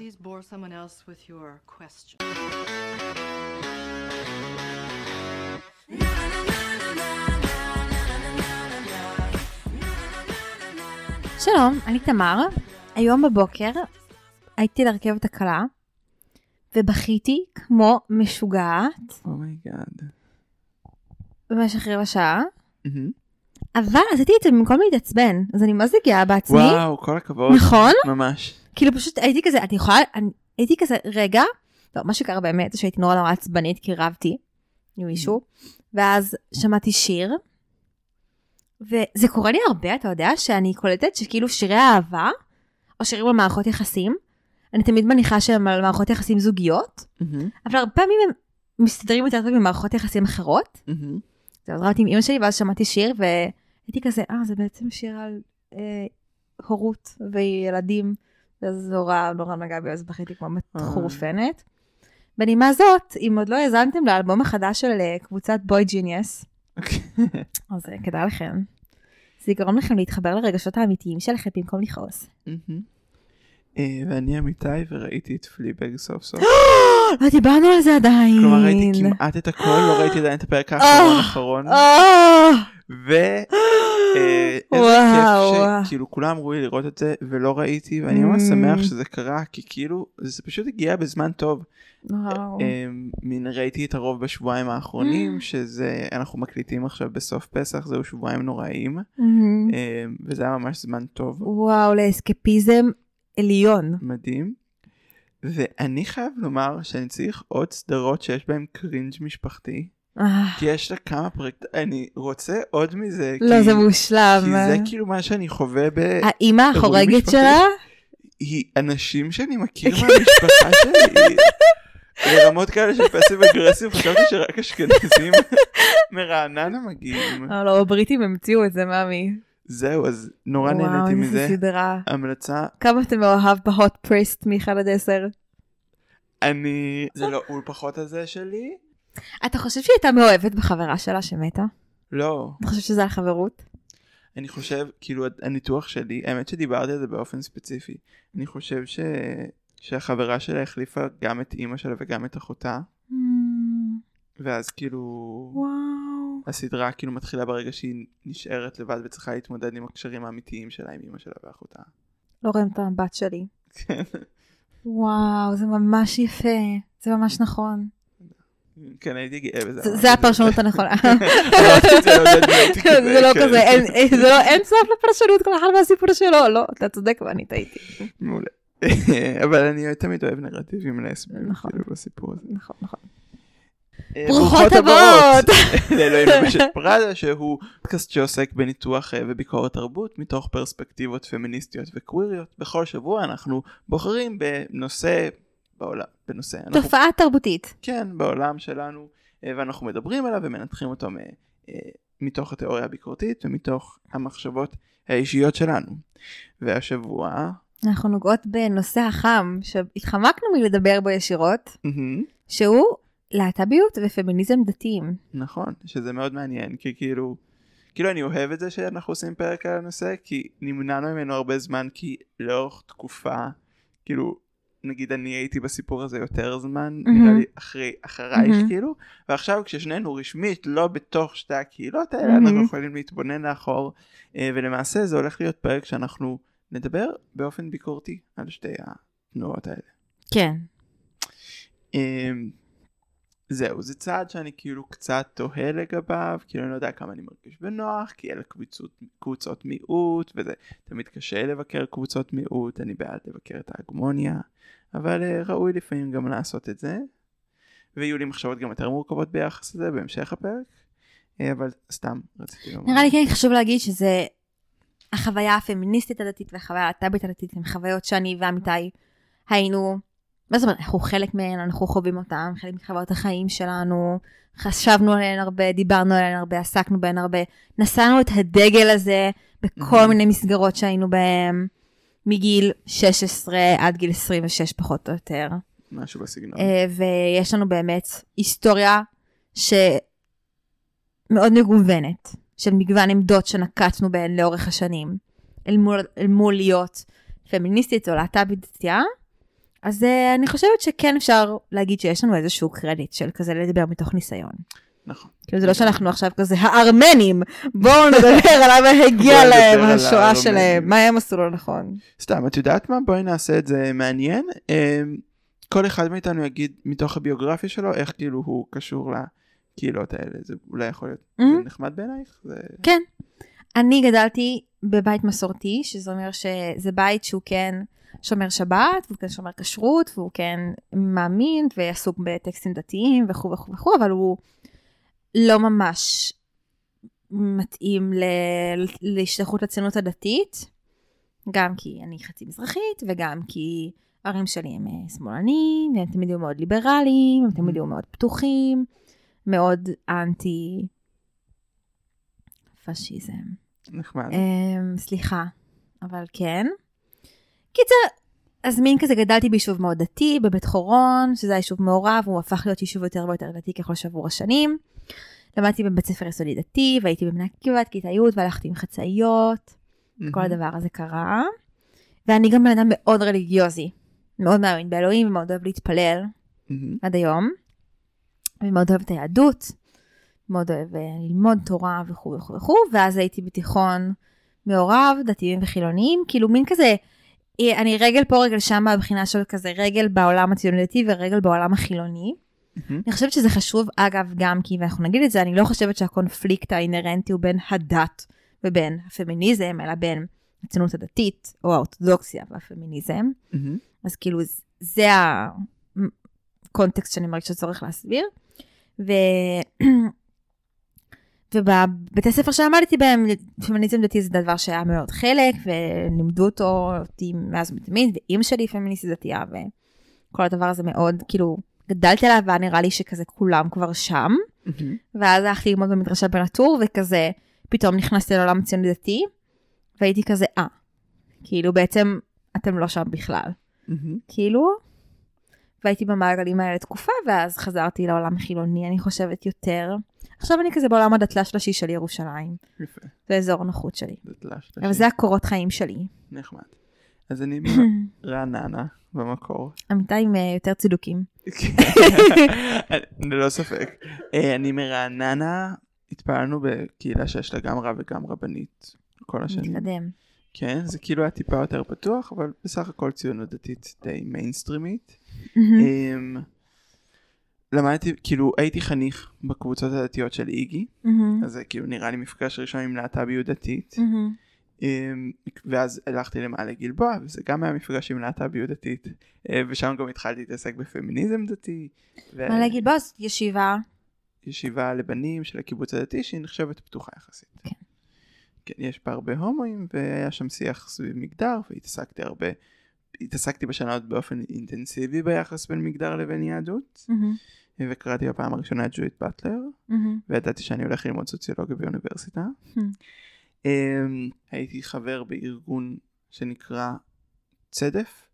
Please bore someone else with your question. שלום, אני תמר. היום בבוקר חיכיתי לרכבת הקלה, ובכיתי כמו משוגעת oh my god. במשך רבע שעה, אבל עשיתי את זה במקום להתעצבן, אז אני מה זה גאה בעצמי. וואו, כל הכבוד. נכון? ממש. כאילו פשוט הייתי כזה, את יכולה, אני, הייתי כזה, רגע, לא, מה שקרה באמת זה שהייתי נורא נורא עצבנית כי רבתי עם מישהו, ואז שמעתי שיר, וזה קורה לי הרבה, אתה יודע, שאני קולטת שכאילו שירי אהבה, או שירים על מערכות יחסים, אני תמיד מניחה שהם על מערכות יחסים זוגיות, מהמם, אבל הרבה פעמים הם מסתדרים יותר טוב ממערכות יחסים אחרות. מהמם. אז רבתי עם אמא שלי, ואז שמעתי שיר, והייתי כזה, אה, זה בעצם שיר על אה, הורות וילדים. זה נורא נורא נגע בי, אז בכיתי כמו מחורפנת. בנימה זאת, אם עוד לא האזנתם לאלבום החדש של אה, קבוצת בוי ג'יניאס, אז אה, כדאי לכם. זה יגרום לכם להתחבר לרגשות האמיתיים שלכם במקום לכעוס. אה, ואני אמיתי וראיתי את פליבג סוף סוף. לא דיברנו על זה עדיין. כלומר ראיתי כמעט את הכל, לא ראיתי עדיין את הפרק האחרון האחרון. אה, ו... אה, איזה וואו. כיף שכאילו כולם אמרו לי לראות את זה ולא ראיתי ואני ממש Mm. שמח שזה קרה כי כאילו זה פשוט הגיע בזמן טוב. אה, מין ראיתי את הרוב בשבועיים האחרונים שזה אנחנו מקליטים עכשיו בסוף פסח זהו שבועיים נוראים. אה, וזה היה ממש זמן טוב וואו, לאסקפיזם עליון. מדהים. ואני חייב לומר שאני צריך עוד סדרות שיש בהן קרינג' משפחתי אה, כי יש לה כמה פרקט אני רוצה עוד מזה לא, כי- זה מושלם. כי זה כאילו מה שאני חווה ב... האימא החורגת. שלה? היא אנשים שאני מכיר מהמשפחה שלי. לרמות כאלה של פסיב אגרסיב חשבתי שרק אשכנזים מרעננה מגיעים. לא, הבריטים המציאו את זה, מאמי. זהו אז נורא וואו, נהניתי איזה מזה. סדרה. המלצה כמה אתה מאוהב בהוט פריסט מ-1 עד 10? אני זה לא הוא פחות הזה שלי אתה חושב שהיא הייתה מאוהבת בחברה שלה שמתה? לא אתה חושב שזה החברות? אני חושב כאילו הניתוח שלי האמת שדיברתי על זה באופן ספציפי אני חושב ש... שהחברה שלה החליפה גם את אימא שלה וגם את אחותה ואז כאילו וואו. הסדרה כאילו מתחילה ברגע שהיא נשארת לבד וצריכה להתמודד עם הקשרים האמיתיים שלה עם אמא שלה ואחותה. לא רואים את המבט שלי. כן. וואו, זה ממש יפה. זה ממש נכון. כן הייתי גאה בזה. זה- את הפרשנות הנכונה. זה כן, זה לא כן. כזה, אין- זה לא, אין סוף לפרשנות כל אחד מהסיפור שלו. לא, אתה צודק ואני טעיתי. מעולה. אבל אני תמיד אוהב נרטיבים לסביים נכון. כאילו בסיפור הזה. נכון, נכון. ברוכות הבאות. לאלוהים למשת פראדה שהוא פודקאסט שעוסק בניתוח אה, וביקורת תרבות מתוך פרספקטיבות פמיניסטיות וקוויריות. בכל שבוע אנחנו בוחרים בנושא בעולם, בנושא. אנחנו תופעה תרבותית. כן, בעולם שלנו, אה, ואנחנו מדברים עליו ומנתחים אותו אה, מתוך התיאוריה הביקורתית ומתוך המחשבות האישיות שלנו. והשבוע, אנחנו נוגעות בנושא החם שהתחמקנו מלדבר בו ישירות, שהוא להט"ביות ופמיניזם דתיים. נכון, שזה מאוד מעניין, כי כאילו, כאילו אני אוהב את זה שאנחנו עושים פרק על הנושא, כי נמנענו ממנו הרבה זמן, כי לאורך תקופה, כאילו, נגיד אני הייתי בסיפור הזה יותר זמן, מהמם. נראה לי אחרי, אחרייך מהמם. כאילו, ועכשיו כששנינו רשמית לא בתוך שתי הקהילות האלה, מהמם. אנחנו יכולים להתבונן לאחור, אה, ולמעשה זה הולך להיות פרק שאנחנו נדבר באופן ביקורתי על שתי התנועות האלה. כן. זהו, זה צעד שאני כאילו קצת תוהה לגביו, כאילו אני לא יודע כמה אני מרגיש בנוח, כי אלה קבוצות, קבוצות מיעוט, וזה תמיד קשה לבקר קבוצות מיעוט, אני בעד לבקר את ההגמוניה, אבל אה, ראוי לפעמים גם לעשות את זה, ויהיו לי מחשבות גם יותר מורכבות ביחס לזה בהמשך הפרק, אה, אבל סתם רציתי לומר. נראה לי כן חשוב להגיד שזה החוויה הפמיניסטית הדתית והחוויה הלהט"בית הדתית הן חוויות שאני ועמיתי היינו, מה זאת אומרת, אנחנו חלק מהן, אנחנו חווים אותן, חלק מחוויות החיים שלנו, חשבנו עליהן הרבה, דיברנו עליהן הרבה, עסקנו בהן הרבה, נשאנו את הדגל הזה בכל Mhm. מיני מסגרות שהיינו בהן, מגיל 16 עד גיל 26 פחות או יותר. משהו בסגנון. אה, ויש לנו באמת היסטוריה שמאוד מגוונת, של מגוון עמדות שנקטנו בהן לאורך השנים, אל מול, אל מול להיות פמיניסטית או להט"בית דתייה, אז אה, אני חושבת שכן אפשר להגיד שיש לנו איזשהו קרדיט של כזה לדבר מתוך ניסיון. נכון. כאילו זה לא שאנחנו עכשיו כזה הארמנים, בואו נדבר על למה הגיע להם השואה. שלהם, מה הם עשו לא נכון. סתם, את יודעת מה? בואי נעשה את זה מעניין. אמ, כל אחד מאיתנו יגיד מתוך הביוגרפיה שלו איך כאילו הוא קשור לקהילות האלה. זה אולי יכול להיות זה Mhm. נחמד בעינייך? כן. אני גדלתי בבית מסורתי, שזה אומר שזה בית שהוא כן שומר שבת, והוא כן שומר כשרות, והוא כן מאמין ועסוק בטקסטים דתיים וכו' וכו' וכו', אבל הוא לא ממש מתאים ל- להשתייכות לציונות הדתית, גם כי אני חצי מזרחית, וגם כי ההורים שלי הם אה, שמאלנים, והם תמיד היו מאוד ליברליים, הם תמיד היו מאוד פתוחים, מאוד אנטי פשיזם. נחמד. אמ, סליחה, אבל כן. קיצר, אז מין כזה גדלתי ביישוב מאוד דתי, בבית חורון, שזה היה יישוב מעורב, הוא הפך להיות יישוב יותר ויותר דתי ככל שעברו השנים. למדתי בבית ספר יסודי דתי, והייתי בבני עקיבא עד כיתה י' והלכתי עם חצאיות, כל Mhm. הדבר הזה קרה. ואני גם בן אדם מאוד רליגיוזי, מאוד מאמין באלוהים ומאוד אוהב להתפלל Mhm. עד היום, ומאוד אוהב את היהדות, מאוד אוהב אה, ללמוד תורה וכו' וכו' וכו', ואז הייתי בתיכון מעורב, דתיים וחילוניים, כאילו מין כזה, אני רגל פה רגל שם מבחינה של כזה רגל בעולם הציוני דתי ורגל בעולם החילוני. Mhm. אני חושבת שזה חשוב, אגב, גם כי, ואנחנו נגיד את זה, אני לא חושבת שהקונפליקט האינהרנטי הוא בין הדת ובין הפמיניזם, אלא בין הציונות הדתית, או האורתודוקסיה והפמיניזם. Mhm. אז כאילו זה הקונטקסט שאני מרגישה שצריך להסביר. ו... ובבתי ספר שלמדתי בהם, פמיניזם דתי זה דבר שהיה מאוד חלק, ולימדו אותו אותי מאז ומתמיד, ואימא שלי פמיניסטית דתייה, וכל הדבר הזה מאוד, כאילו, גדלתי עליו, והיה נראה לי שכזה כולם כבר שם. Mhm. ואז הלכתי ללמוד במדרשה בנטור, וכזה, פתאום נכנסתי לעולם הציוני דתי, והייתי כזה, אה, כאילו בעצם אתם לא שם בכלל. Mhm. כאילו, והייתי במעגלים האלה תקופה, ואז חזרתי לעולם החילוני, אני חושבת יותר. עכשיו אני כזה בעולם הדתל"ש של ירושלים, יפה. זה אזור הנוחות שלי. זה תלש, אבל. זה הקורות חיים שלי. נחמד. אז אני מרעננה במקור. אמיתי עם אה, יותר צידוקים. ללא ספק. אה, אני מרעננה, התפעלנו בקהילה שיש לה גם רב וגם רבנית כל השנים. מתקדם. כן, זה כאילו היה טיפה יותר פתוח, אבל בסך הכל ציונות דתית די מיינסטרימית. אמ, למדתי, כאילו הייתי חניך בקבוצות הדתיות של איגי. אז זה כאילו נראה לי מפגש ראשון עם להט"ביות דתית. אמ, ואז הלכתי למעלה גלבוע, וזה גם היה מפגש עם להט"ביות דתית, אה, ושם גם התחלתי להתעסק בפמיניזם דתי. ו- מה להגיד בוס? ישיבה. ישיבה לבנים של הקיבוץ הדתי שהיא נחשבת פתוחה יחסית. כן. כן, יש בה הרבה הומואים והיה שם שיח סביב מגדר והתעסקתי הרבה, התעסקתי בשנה הזאת באופן אינטנסיבי ביחס בין מגדר לבין יהדות מהמם. וקראתי בפעם הראשונה את ג'ואית באטלר מהמם. וידעתי שאני הולך ללמוד סוציולוגיה באוניברסיטה. Hmm. אמ, הייתי חבר בארגון שנקרא צדף,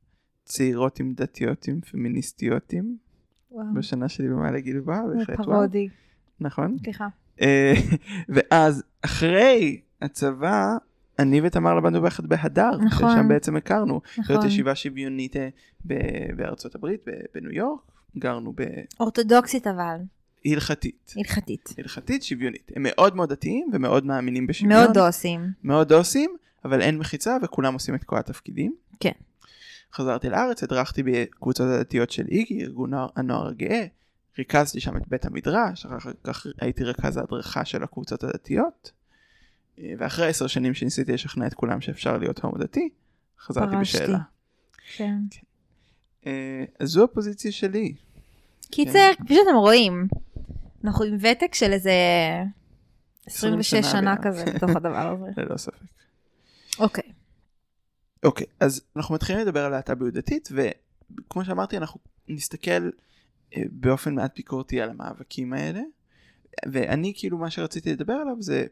צעירות עם דתיות עם פמיניסטיות וואו. בשנה שלי במעלה גלבוע, זה בהחלט וואו. פרודי. נכון? סליחה. אה, ואז אחרי הצבא אני ותמר למדנו ביחד בהדר, נכון. ששם בעצם הכרנו. זאת נכון. ישיבה שוויונית אה, ב- בארצות הברית, ב- בניו יורק, גרנו אורתודוקסית אבל, בהלכתית. הלכתית. הלכתית שוויונית. הם מאוד מאוד דתיים ומאוד מאמינים בשוויון. מאוד דוסים. מאוד עושים, אבל אין מחיצה וכולם עושים את כל התפקידים. כן. חזרתי לארץ, הדרכתי בקבוצות הדתיות של איגי, ארגון הנוער הגאה. ריכזתי שם את בית המדרש, אחר כך הייתי רכז ההדרכה של הקבוצות הדתיות. ואחרי עשר שנים שניסיתי לשכנע את כולם שאפשר להיות הומו דתי, חזרתי פרשתי. בשאלה. כן. אה, אז זו הפוזיציה שלי. קיצר, כפי שאתם רואים, אנחנו עם ותק של איזה 26 שנה שנה. כזה בתוך הדבר הזה. ללא ספק. אוקיי. אוקיי, אז אנחנו מתחילים לדבר על להט"ביות דתית, וכמו שאמרתי, אנחנו נסתכל אה, באופן מעט ביקורתי על המאבקים האלה, ואני כאילו מה שרציתי לדבר עליו זה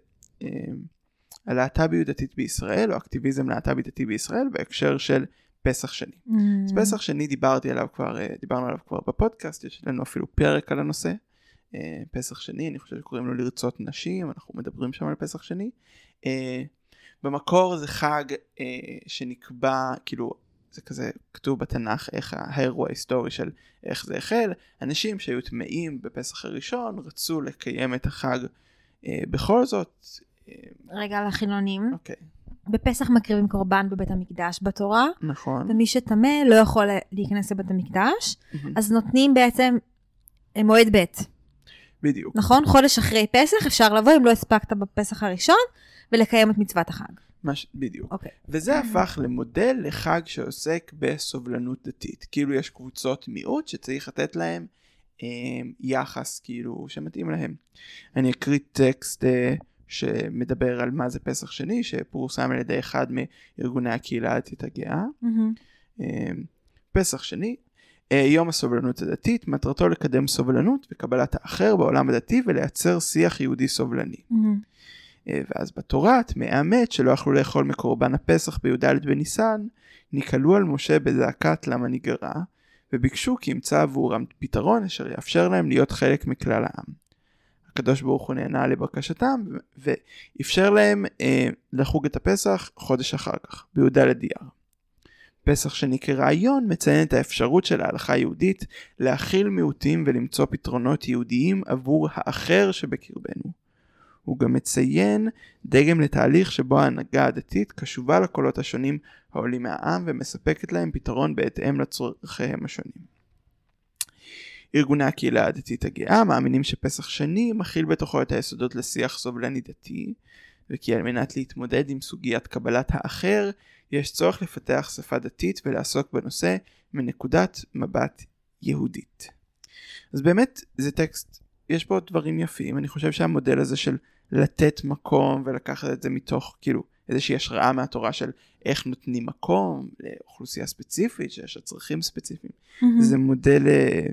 הלהט"ביות דתית בישראל, או אקטיביזם להט"בי דתי בישראל, בהקשר של פסח שני. אז Mm. פסח שני דיברתי עליו כבר, אה, דיברנו עליו כבר בפודקאסט, יש לנו אפילו פרק על הנושא. אה, פסח שני, אני חושב שקוראים לו לרצות נשים, אנחנו מדברים שם על פסח שני. אה, במקור זה חג אה, שנקבע, כאילו, זה כזה כתוב בתנ"ך איך האירוע ההיסטורי של איך זה החל. אנשים שהיו טמאים בפסח הראשון רצו לקיים את החג אה, בכל זאת. רגע לחילונים. אוקיי, בפסח מקריבים קורבן בבית המקדש בתורה, נכון. ומי שטמא לא יכול להיכנס לבית המקדש, מהמם. אז נותנים בעצם אה, מועד ב', בדיוק. נכון? חודש אחרי פסח אפשר לבוא אם לא הספקת בפסח הראשון ולקיים את מצוות החג. מש... בדיוק. אוקיי. וזה הפך למודל לחג שעוסק בסובלנות דתית. כאילו יש קבוצות מיעוט שצריך לתת להם אה, יחס כאילו שמתאים להם. אני אקריא טקסט אה, שמדבר על מה זה פסח שני, שפורסם על ידי אחד מארגוני הקהילה הדתית הגאה. אה, פסח שני, אה, יום הסובלנות הדתית, מטרתו לקדם סובלנות וקבלת האחר בעולם הדתי ולייצר שיח יהודי סובלני. אה, ואז בתורה, טמאי המת שלא יכלו לאכול מקורבן הפסח בי"ד בניסן, נקהלו על משה בזעקת למה נגרע, וביקשו כי ימצא עבורם פתרון אשר יאפשר להם להיות חלק מכלל העם. הקדוש ברוך הוא נענה לבקשתם ואפשר להם אה, לחוג את הפסח חודש אחר כך, בי"ד אייר. פסח שני כרעיון מציין את האפשרות של ההלכה היהודית להכיל מיעוטים ולמצוא פתרונות יהודיים עבור האחר שבקרבנו. הוא גם מציין דגם לתהליך שבו ההנהגה הדתית קשובה לקולות השונים העולים מהעם ומספקת להם פתרון בהתאם לצורכיהם השונים. ארגוני הקהילה הדתית הגאה מאמינים שפסח שני מכיל בתוכו את היסודות לשיח סובלני דתי, וכי על מנת להתמודד עם סוגיית קבלת האחר, יש צורך לפתח שפה דתית ולעסוק בנושא מנקודת מבט יהודית. אז באמת זה טקסט, יש בו דברים יפים, אני חושב שהמודל הזה של לתת מקום ולקחת את זה מתוך כאילו איזושהי השראה מהתורה של איך נותנים מקום לאוכלוסייה ספציפית שיש לה צרכים ספציפיים, זה מודל אה,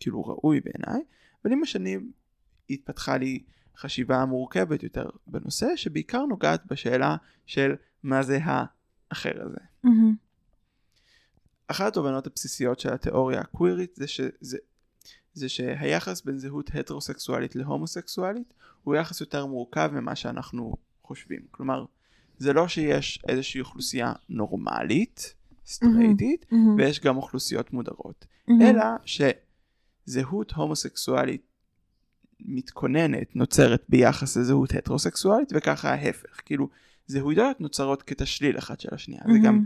כאילו ראוי בעיניי, אבל עם השנים התפתחה לי חשיבה מורכבת יותר בנושא שבעיקר נוגעת בשאלה של מה זה האחר הזה. אחת התובנות הבסיסיות של התיאוריה הקווירית זה, שזה, זה שהיחס בין זהות הטרוסקסואלית להומוסקסואלית הוא יחס יותר מורכב ממה שאנחנו חושבים. כלומר, זה לא שיש איזושהי אוכלוסייה נורמלית, סטרייטית, ויש גם אוכלוסיות מודרות, אלא שזהות הומוסקסואלית מתכוננת, נוצרת ביחס לזהות הטרוסקסואלית, וככה ההפך. כאילו, זהויות נוצרות כתשליל אחת של השנייה. זה גם,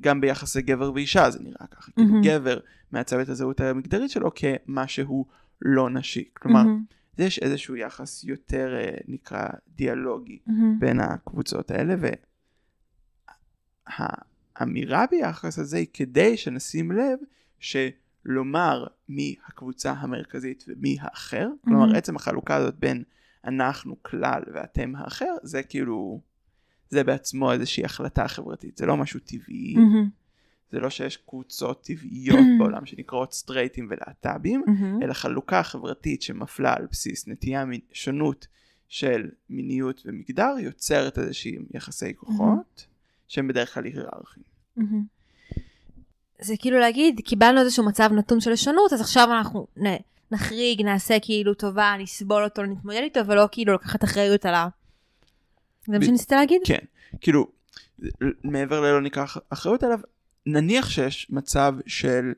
גם ביחס לגבר ואישה זה נראה ככה. כאילו, מהמם. גבר מעצב את הזהות המגדרית שלו כמשהו לא נשי. כלומר, יש איזשהו יחס יותר, אה, נקרא, דיאלוגי בין הקבוצות האלה, והאמירה ביחס הזה היא כדי שנשים לב שלומר מי הקבוצה המרכזית ומי האחר, כלומר מהמם. עצם החלוקה הזאת בין אנחנו כלל ואתם האחר, זה כאילו, זה בעצמו איזושהי החלטה חברתית, זה לא משהו טבעי, זה לא שיש קבוצות טבעיות בעולם שנקראות סטרייטים ולהט"בים, אלא חלוקה חברתית שמפלה על בסיס נטייה שונות של מיניות ומגדר יוצרת איזושהי יחסי כוחות שהם בדרך כלל היררכיים. זה כאילו להגיד, קיבלנו איזשהו מצב נתון של שונות, אז עכשיו אנחנו נ, נחריג, נעשה כאילו טובה, נסבול אותו, נתמודד איתו, ולא כאילו לקחת אחריות על ה... זה מה שניסית להגיד? כן, כאילו, מעבר ללא ניקח אחריות עליו, נניח שיש מצב של,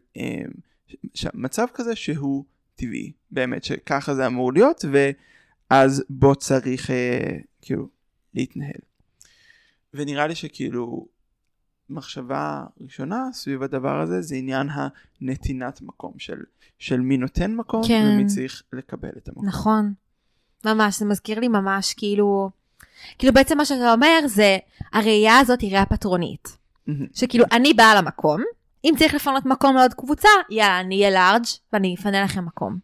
ש- מצב כזה שהוא טבעי, באמת, שככה זה אמור להיות, ואז בו צריך אה, כאילו להתנהל. ונראה לי שכאילו מחשבה ראשונה סביב הדבר הזה זה עניין הנתינת מקום של, של מי נותן מקום כן. ומי צריך לקבל את המקום. נכון. ממש, זה מזכיר לי ממש כאילו... כאילו בעצם מה שאתה אומר זה, הראייה הזאת היא ראייה פטרונית. שכאילו אני באה למקום, אם צריך לפנות מקום לעוד קבוצה, יאללה, אני אהיה לארג' ואני אפנה לכם מקום.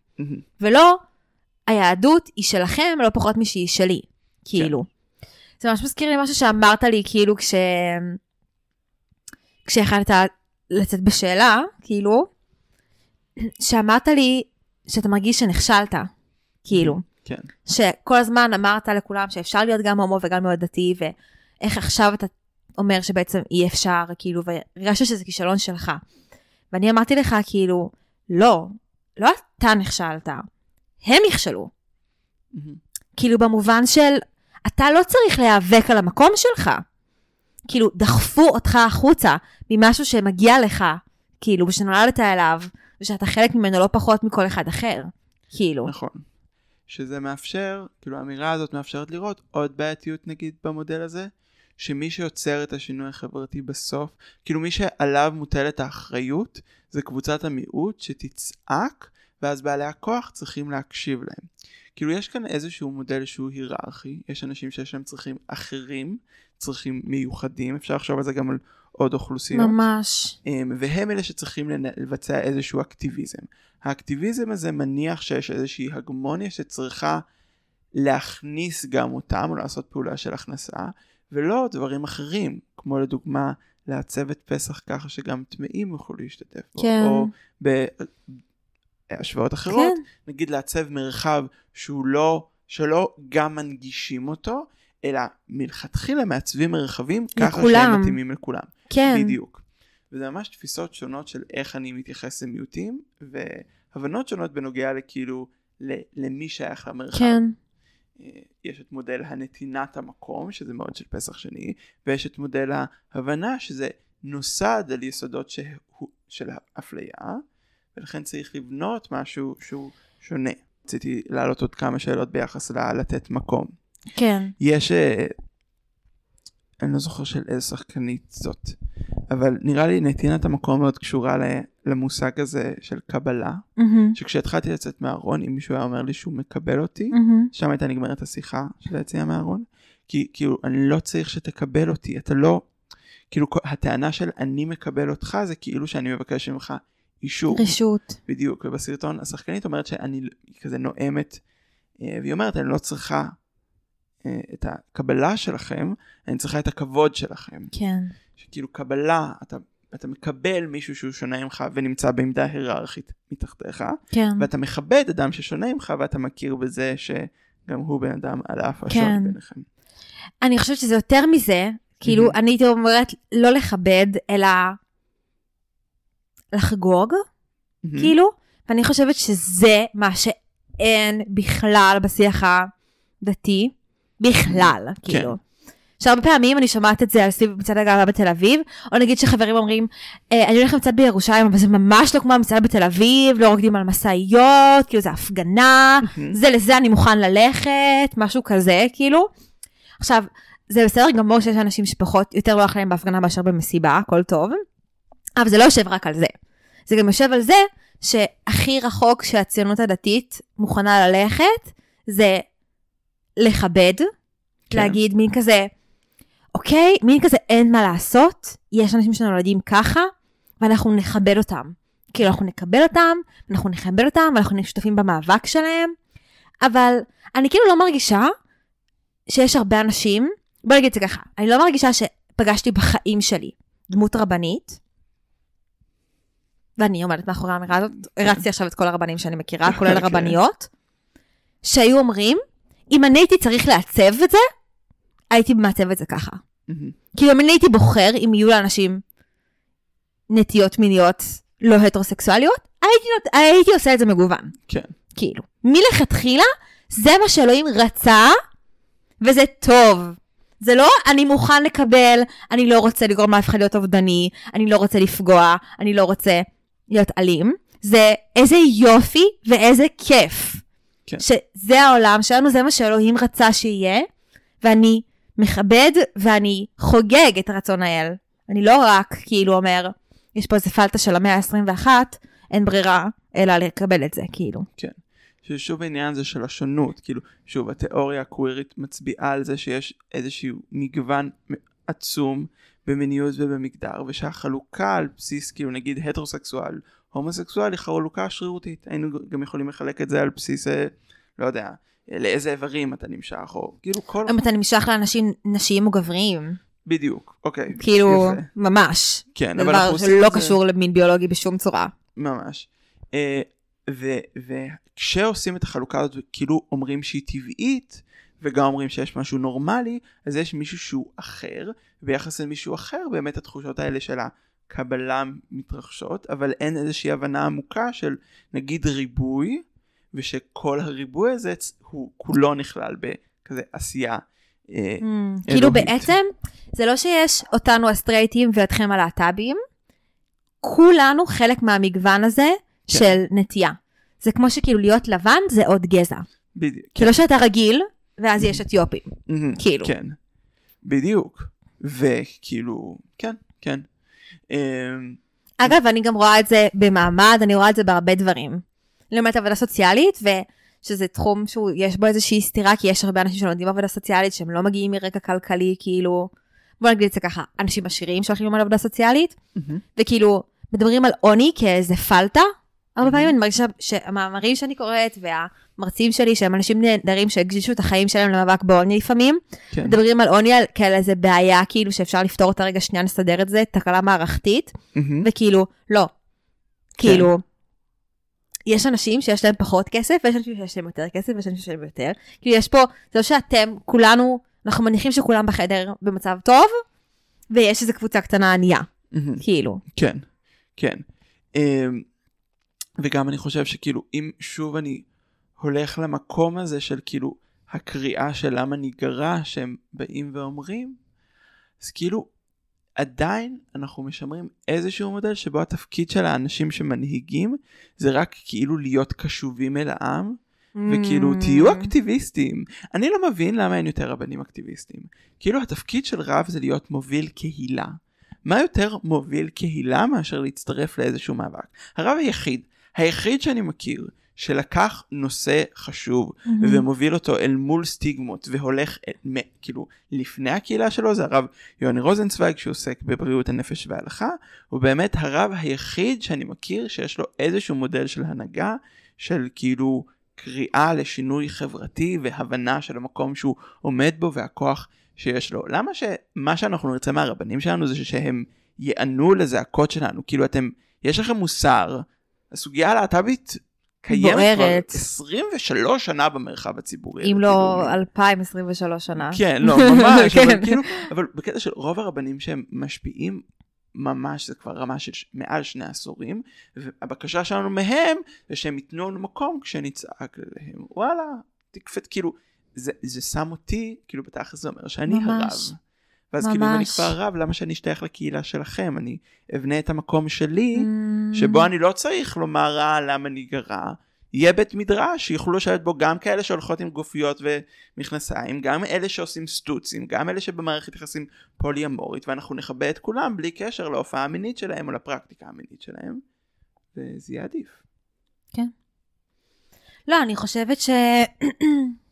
ולא, היהדות היא שלכם לא פחות משהיא שלי, כאילו. זה ממש מזכיר לי משהו שאמרת לי, כאילו, כש... כשהחלטת לצאת בשאלה, כאילו, שאמרת לי שאתה מרגיש שנכשלת, כאילו. כן. שכל הזמן אמרת לכולם שאפשר להיות גם הומו וגם מאוד דתי, ואיך עכשיו אתה אומר שבעצם אי אפשר, כאילו, והרגשת שזה כישלון שלך. ואני אמרתי לך, כאילו, לא, לא אתה נכשלת, הם נכשלו. מהמם. כאילו, במובן של, אתה לא צריך להיאבק על המקום שלך. כאילו, דחפו אותך החוצה ממשהו שמגיע לך, כאילו, ושנולדת אליו, ושאתה חלק ממנו לא פחות מכל אחד אחר, כאילו. נכון. שזה מאפשר, כאילו האמירה הזאת מאפשרת לראות עוד בעייתיות נגיד במודל הזה, שמי שיוצר את השינוי החברתי בסוף, כאילו מי שעליו מוטלת האחריות, זה קבוצת המיעוט שתצעק, ואז בעלי הכוח צריכים להקשיב להם. כאילו יש כאן איזשהו מודל שהוא היררכי, יש אנשים שיש להם צרכים אחרים, צרכים מיוחדים, אפשר לחשוב על זה גם על עוד אוכלוסיות. ממש. אמ, והם אלה שצריכים לבצע איזשהו אקטיביזם. האקטיביזם הזה מניח שיש איזושהי הגמוניה שצריכה להכניס גם אותם, או לעשות פעולה של הכנסה, ולא דברים אחרים, כמו לדוגמה לעצב את פסח ככה שגם טמאים יוכלו להשתתף בו, כן. או בהשוואות אחרות, כן, נגיד לעצב מרחב שהוא לא, שלא גם מנגישים אותו, אלא מלכתחילה מעצבים מרחבים ככה לכולם. שהם מתאימים לכולם. כן. בדיוק. וזה ממש תפיסות שונות של איך אני מתייחס למיעוטים, והבנות שונות בנוגע לכאילו, ל- למי שייך למרחב. כן. אה, יש את מודל הנתינת המקום, שזה מאוד של פסח שני, ויש את מודל ההבנה, שזה נוסד על יסודות שהוא, של האפליה, ולכן צריך לבנות משהו שהוא שונה. רציתי להעלות עוד כמה שאלות ביחס ללתת מקום. כן. יש, אה, אני לא זוכר של איזה שחקנית זאת, אבל נראה לי נתינת המקום מאוד קשורה למושג הזה של קבלה, מהמם. שכשהתחלתי לצאת מהארון, אם מישהו היה אומר לי שהוא מקבל אותי, מהמם. שם הייתה נגמרת השיחה של היציאה מהארון, כי כאילו אני לא צריך שתקבל אותי, אתה לא, כאילו הטענה של אני מקבל אותך זה כאילו שאני מבקש ממך אישור. רשות. בדיוק, ובסרטון השחקנית אומרת שאני כזה נואמת, אה, והיא אומרת אני לא צריכה את הקבלה שלכם, אני צריכה את הכבוד שלכם. כן. שכאילו קבלה, אתה, אתה מקבל מישהו שהוא שונה ממך ונמצא בעמדה היררכית מתחתיך, כן. ואתה מכבד אדם ששונה ממך ואתה מכיר בזה שגם הוא בן אדם על אף השוני כן. ביניכם. אני חושבת שזה יותר מזה, כאילו, מהמם. אני הייתי אומרת לא לכבד, אלא לחגוג, מהמם. כאילו, ואני חושבת שזה מה שאין בכלל בשיח הדתי, בכלל, כאילו. שהרבה פעמים אני שומעת את זה על סביב מצעד הגאווה בתל אביב, או נגיד שחברים אומרים, אה, אני הולך למצעד בירושלים, אבל זה ממש לא כמו המצעד בתל אביב, לא רוקדים על משאיות, כאילו זה הפגנה. זה לזה אני מוכן ללכת, משהו כזה, כאילו. עכשיו, זה בסדר גמור שיש אנשים שפחות, יותר נוח להם בהפגנה מאשר במסיבה, הכל טוב, אבל זה לא יושב רק על זה. זה גם יושב על זה שהכי רחוק שהציונות הדתית מוכנה ללכת, זה לכבד, כן. להגיד מין כזה, אוקיי, מין כזה אין מה לעשות, יש אנשים שנולדים ככה, ואנחנו נכבד אותם. כאילו, אנחנו נקבל אותם, אנחנו נכבד אותם, ואנחנו נהיה שותפים במאבק שלהם, אבל אני כאילו לא מרגישה שיש הרבה אנשים, בוא נגיד את זה ככה, אני לא מרגישה שפגשתי בחיים שלי דמות רבנית, ואני עומדת מאחורי האמירה הזאת, הרצתי עכשיו את כל הרבנים שאני מכירה, כולל אוקיי. הרבניות, שהיו אומרים, אם אני הייתי צריך לעצב את זה, הייתי מעצב את זה ככה. כאילו, אם אני הייתי בוחר אם יהיו לאנשים נטיות מיניות לא הטרוסקסואליות, הייתי, הייתי עושה את זה מגוון. כן. כאילו, מלכתחילה, זה מה שאלוהים רצה, וזה טוב. זה לא אני מוכן לקבל, אני לא רוצה לגרום לאף אחד להיות אובדני, אני לא רוצה לפגוע, אני לא רוצה להיות אלים. זה איזה יופי ואיזה כיף. כן. שזה העולם שלנו, זה מה שאלוהים רצה שיהיה, ואני מכבד ואני חוגג את רצון האל. אני לא רק כאילו אומר, יש פה איזה פלטה של המאה ה-21, אין ברירה, אלא לקבל את זה, כאילו. ששוב העניין זה של השונות, כאילו, שוב, התיאוריה הקווירית מצביעה על זה שיש איזשהו מגוון עצום במיניות ובמגדר, ושהחלוקה על בסיס, כאילו, נגיד הטרוסקסואל, הומוסקסואל היא חלוקה שרירותית. היינו גם יכולים לחלק את זה על בסיס, אה, לא יודע, לאיזה איברים אתה נמשך, או כאילו כל... אם אתה נמשך לאנשים נשיים או גבריים, בדיוק, אוקיי. כאילו, יפה. ממש. כן, אבל אנחנו דבר עושים שלא את זה... קשור למין ביולוגי בשום צורה. ממש. אה, וכשעושים את החלוקה הזאת כאילו אומרים שהיא טבעית וגם אומרים שיש משהו נורמלי אז יש מישהו שהוא אחר ביחס למישהו אחר באמת התחושות האלה של הקבלה מתרחשות אבל אין איזושהי הבנה עמוקה של נגיד ריבוי ושכל הריבוי הזה הוא כולו נכלל בכזה עשייה אה, Mm, כאילו. בעצם, זה לא שיש אותנו הסטרייטים ואתכם הלהט"בים, כולנו חלק מהמגוון הזה כן. של נטייה. זה כמו שכאילו להיות לבן זה עוד גזע. בדיוק. כאילו שאתה רגיל, ואז יש אתיופים. מהמם, כאילו. כן. בדיוק. וכאילו, כן, כן. אמ, אגב, אני גם רואה את זה במעמד, אני רואה את זה בהרבה דברים. לעומת עבודה סוציאלית, ושזה תחום שיש בו איזושהי סתירה, כי יש הרבה אנשים שלומדים עבודה סוציאלית שהם לא מגיעים מרקע כלכלי, כאילו, בוא נגיד את זה ככה, אנשים עשירים שהולכים ללמוד עבודה סוציאלית, וכאילו, מדברים על עוני כאיזה פלטה. הרבה פעמים אני מרגישה שהמאמרים שאני קוראת והמרצים שלי, שהם אנשים נהדרים שהקדישו את החיים שלהם למאבק בעוני לפעמים, כן. מדברים על עוני כאל איזה בעיה כאילו שאפשר לפתור אותה רגע שנייה נסדר את זה, תקלה מערכתית, מהמם, וכאילו, לא. כן. כאילו, יש אנשים שיש להם פחות כסף, ויש אנשים שיש להם יותר כסף, ויש אנשים שיש להם יותר. כאילו, יש פה, זה לא שאתם, כולנו, אנחנו מניחים שכולם בחדר במצב טוב, ויש איזו קבוצה קטנה ענייה, מהמם. כאילו. כן, כן. אמ, וגם אני חושב שכאילו אם שוב אני הולך למקום הזה של כאילו הקריאה של למה ניגרע שהם באים ואומרים, אז כאילו עדיין אנחנו משמרים איזשהו מודל שבו התפקיד של האנשים שמנהיגים זה רק כאילו להיות קשובים אל העם וכאילו Mm. תהיו אקטיביסטים. אני לא מבין למה אין יותר רבנים אקטיביסטים. כאילו התפקיד של רב זה להיות מוביל קהילה. מה יותר מוביל קהילה מאשר להצטרף לאיזשהו מאבק? הרב היחיד, היחיד שאני מכיר שלקח נושא חשוב מהמם. ומוביל אותו אל מול סטיגמות והולך אל, מ, כאילו לפני הקהילה שלו זה הרב יוני רוזנצוויג שעוסק בבריאות הנפש וההלכה הוא באמת הרב היחיד שאני מכיר שיש לו איזשהו מודל של הנהגה של כאילו קריאה לשינוי חברתי והבנה של המקום שהוא עומד בו והכוח שיש לו. למה שמה שאנחנו נרצה מהרבנים שלנו זה שהם יענו לזעקות שלנו כאילו אתם יש לכם מוסר הסוגיה הלהט"בית קיימת בוערת. כבר 23 שנה במרחב הציבורי. אם לא כאילו, 2023 שנה. כן, לא, ממש, אבל כן. כאילו, אבל בקטע של רוב הרבנים שהם משפיעים, ממש, זה כבר רמה של ש- מעל שני עשורים, והבקשה שלנו מהם, זה שהם ייתנו לנו מקום כשנצעק עליהם, וואלה, תקפת, כאילו, זה, זה שם אותי, כאילו בתכלס זה אומר שאני ממש. הרב. ואז כאילו אם אני ממש. כבר רב, למה שאני אשתייך לקהילה שלכם? אני אבנה את המקום שלי, Mm. שבו אני לא צריך לומר רע למה ניגרע, יהיה בית מדרש שיוכלו לשבת בו גם כאלה שהולכות עם גופיות ומכנסיים, גם אלה שעושים סטוצים, גם אלה שבמערכת יחסים פולי אמורית, ואנחנו נכבה את כולם בלי קשר להופעה המינית שלהם או לפרקטיקה המינית שלהם, וזה יהיה עדיף. לא, אני חושבת ש...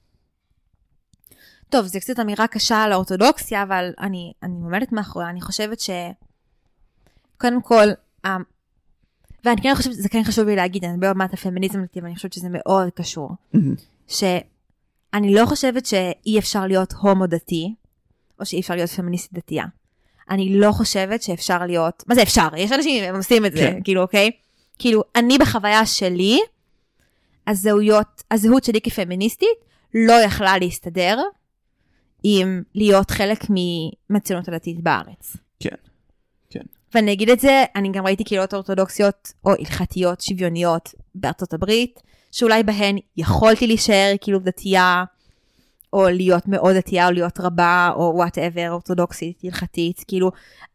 טוב, זו קצת אמירה קשה על האורתודוקסיה, אבל אני, אני עומדת מאחוריה. אני חושבת ש... קודם כל, ה- ואני כן חושבת, זה כן חשוב לי להגיד, אני מדבר עוד מעט על פמיניזם דתי, ואני חושבת שזה מאוד קשור. שאני לא חושבת שאי אפשר להיות הומו דתי, או שאי אפשר להיות פמיניסטית דתייה. אני לא חושבת שאפשר להיות, מה זה אפשר? יש אנשים הם עושים את זה, כן. כאילו, אוקיי? כאילו, אני בחוויה שלי, הזהויות, הזהות שלי כפמיניסטית לא יכלה להסתדר עם להיות חלק מהציונות הדתית בארץ. כן, כן. ואני אגיד את זה, אני גם ראיתי קהילות אורתודוקסיות או הלכתיות שוויוניות בארצות הברית, שאולי בהן יכולתי להישאר כאילו דתייה, או להיות מאוד דתייה, או להיות רבה, או whatever, אורתודוקסית, הלכתית, כאילו,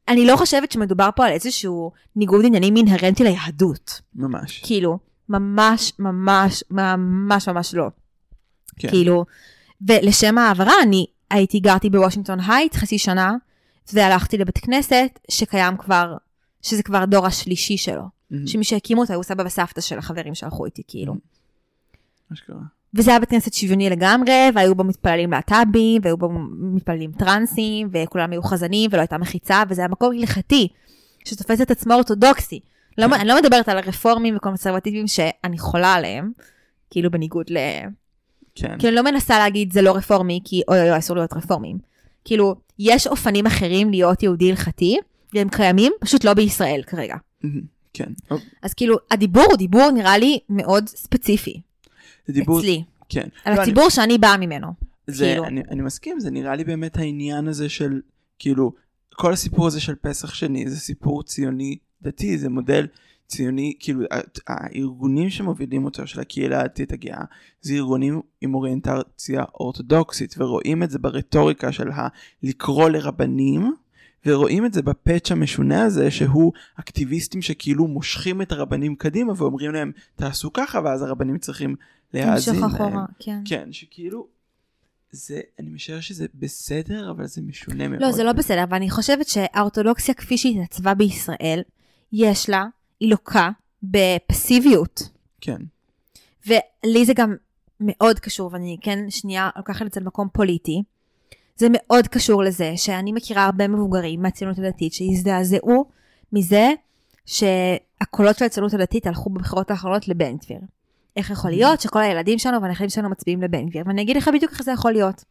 אני לא חושבת שמדובר פה על איזשהו ניגוד עניינים אינהרנטי ליהדות. ממש. כאילו, ממש, ממש, ממש, ממש לא. כן. כאילו, ולשם ההבהרה, אני הייתי, גרתי ב Washington Heights חצי שנה, והלכתי לבית כנסת שקיים כבר, שזה כבר הדור השלישי שלו. מהמם, שמי שהקימו אותו היו סבא וסבתא של החברים שהלכו איתי, כאילו. מה שקרה. וזה היה בית כנסת שוויוני לגמרי, והיו בו מתפללים להט"בים, והיו בו מתפללים טרנסים, וכולם היו חזנים, ולא הייתה מחיצה, וזה היה מקום הלכתי, שתופס את עצמו אורתודוקסי. לא, כן. אני לא מדברת על הרפורמים וקונסרבטיבים שאני חולה עליהם, כאילו בניגוד ל... כן. כאילו, אני לא מנסה להגיד זה לא רפורמי, כי אוי אוי אוי, אסור להיות רפורמים. כאילו, יש אופנים אחרים להיות יהודי הלכתי, והם קיימים, פשוט לא בישראל כרגע. כן. אז כאילו, הדיבור הוא דיבור נראה לי מאוד ספציפי, זה דיבור, אצלי, כן. על לא, אני- הציבור שאני באה ממנו. זה, כאילו. אני, אני מסכים, זה נראה לי באמת העניין הזה של, כאילו, כל הסיפור הזה של פסח שני זה סיפור ציוני דתי, זה מודל ציוני, כאילו הארגונים שמובילים אותו של הקהילה הדתית הגאה זה ארגונים עם אוריינטציה אורתודוקסית ורואים את זה ברטוריקה של ה- לקרוא לרבנים ורואים את זה בפאץ' המשונה הזה שהוא אקטיביסטים שכאילו מושכים את הרבנים קדימה ואומרים להם תעשו ככה ואז הרבנים צריכים להאזין להם. אחורה, כן. כן, שכאילו, זה, אני משער שזה בסדר, אבל זה משונה מאוד. לא, זה לא בסדר, אבל אני חושבת שהאורתודוקסיה כפי שהיא התעצבה בישראל, יש לה, היא לוקה בפסיביות. כן, ולי זה גם מאוד קשור, ואני כן שנייה לוקחת את זה למקום פוליטי. זה מאוד קשור לזה שאני מכירה הרבה מבוגרים מהציונות הדתית שהזדעזעו מזה שהקולות של הציונות הדתית הלכו בבחירות האחרונות לבן גביר. איך יכול להיות שכל הילדים שלנו והנכדים שלנו מצביעים לבן גביר? ואני אגיד לך בדיוק איך זה יכול להיות.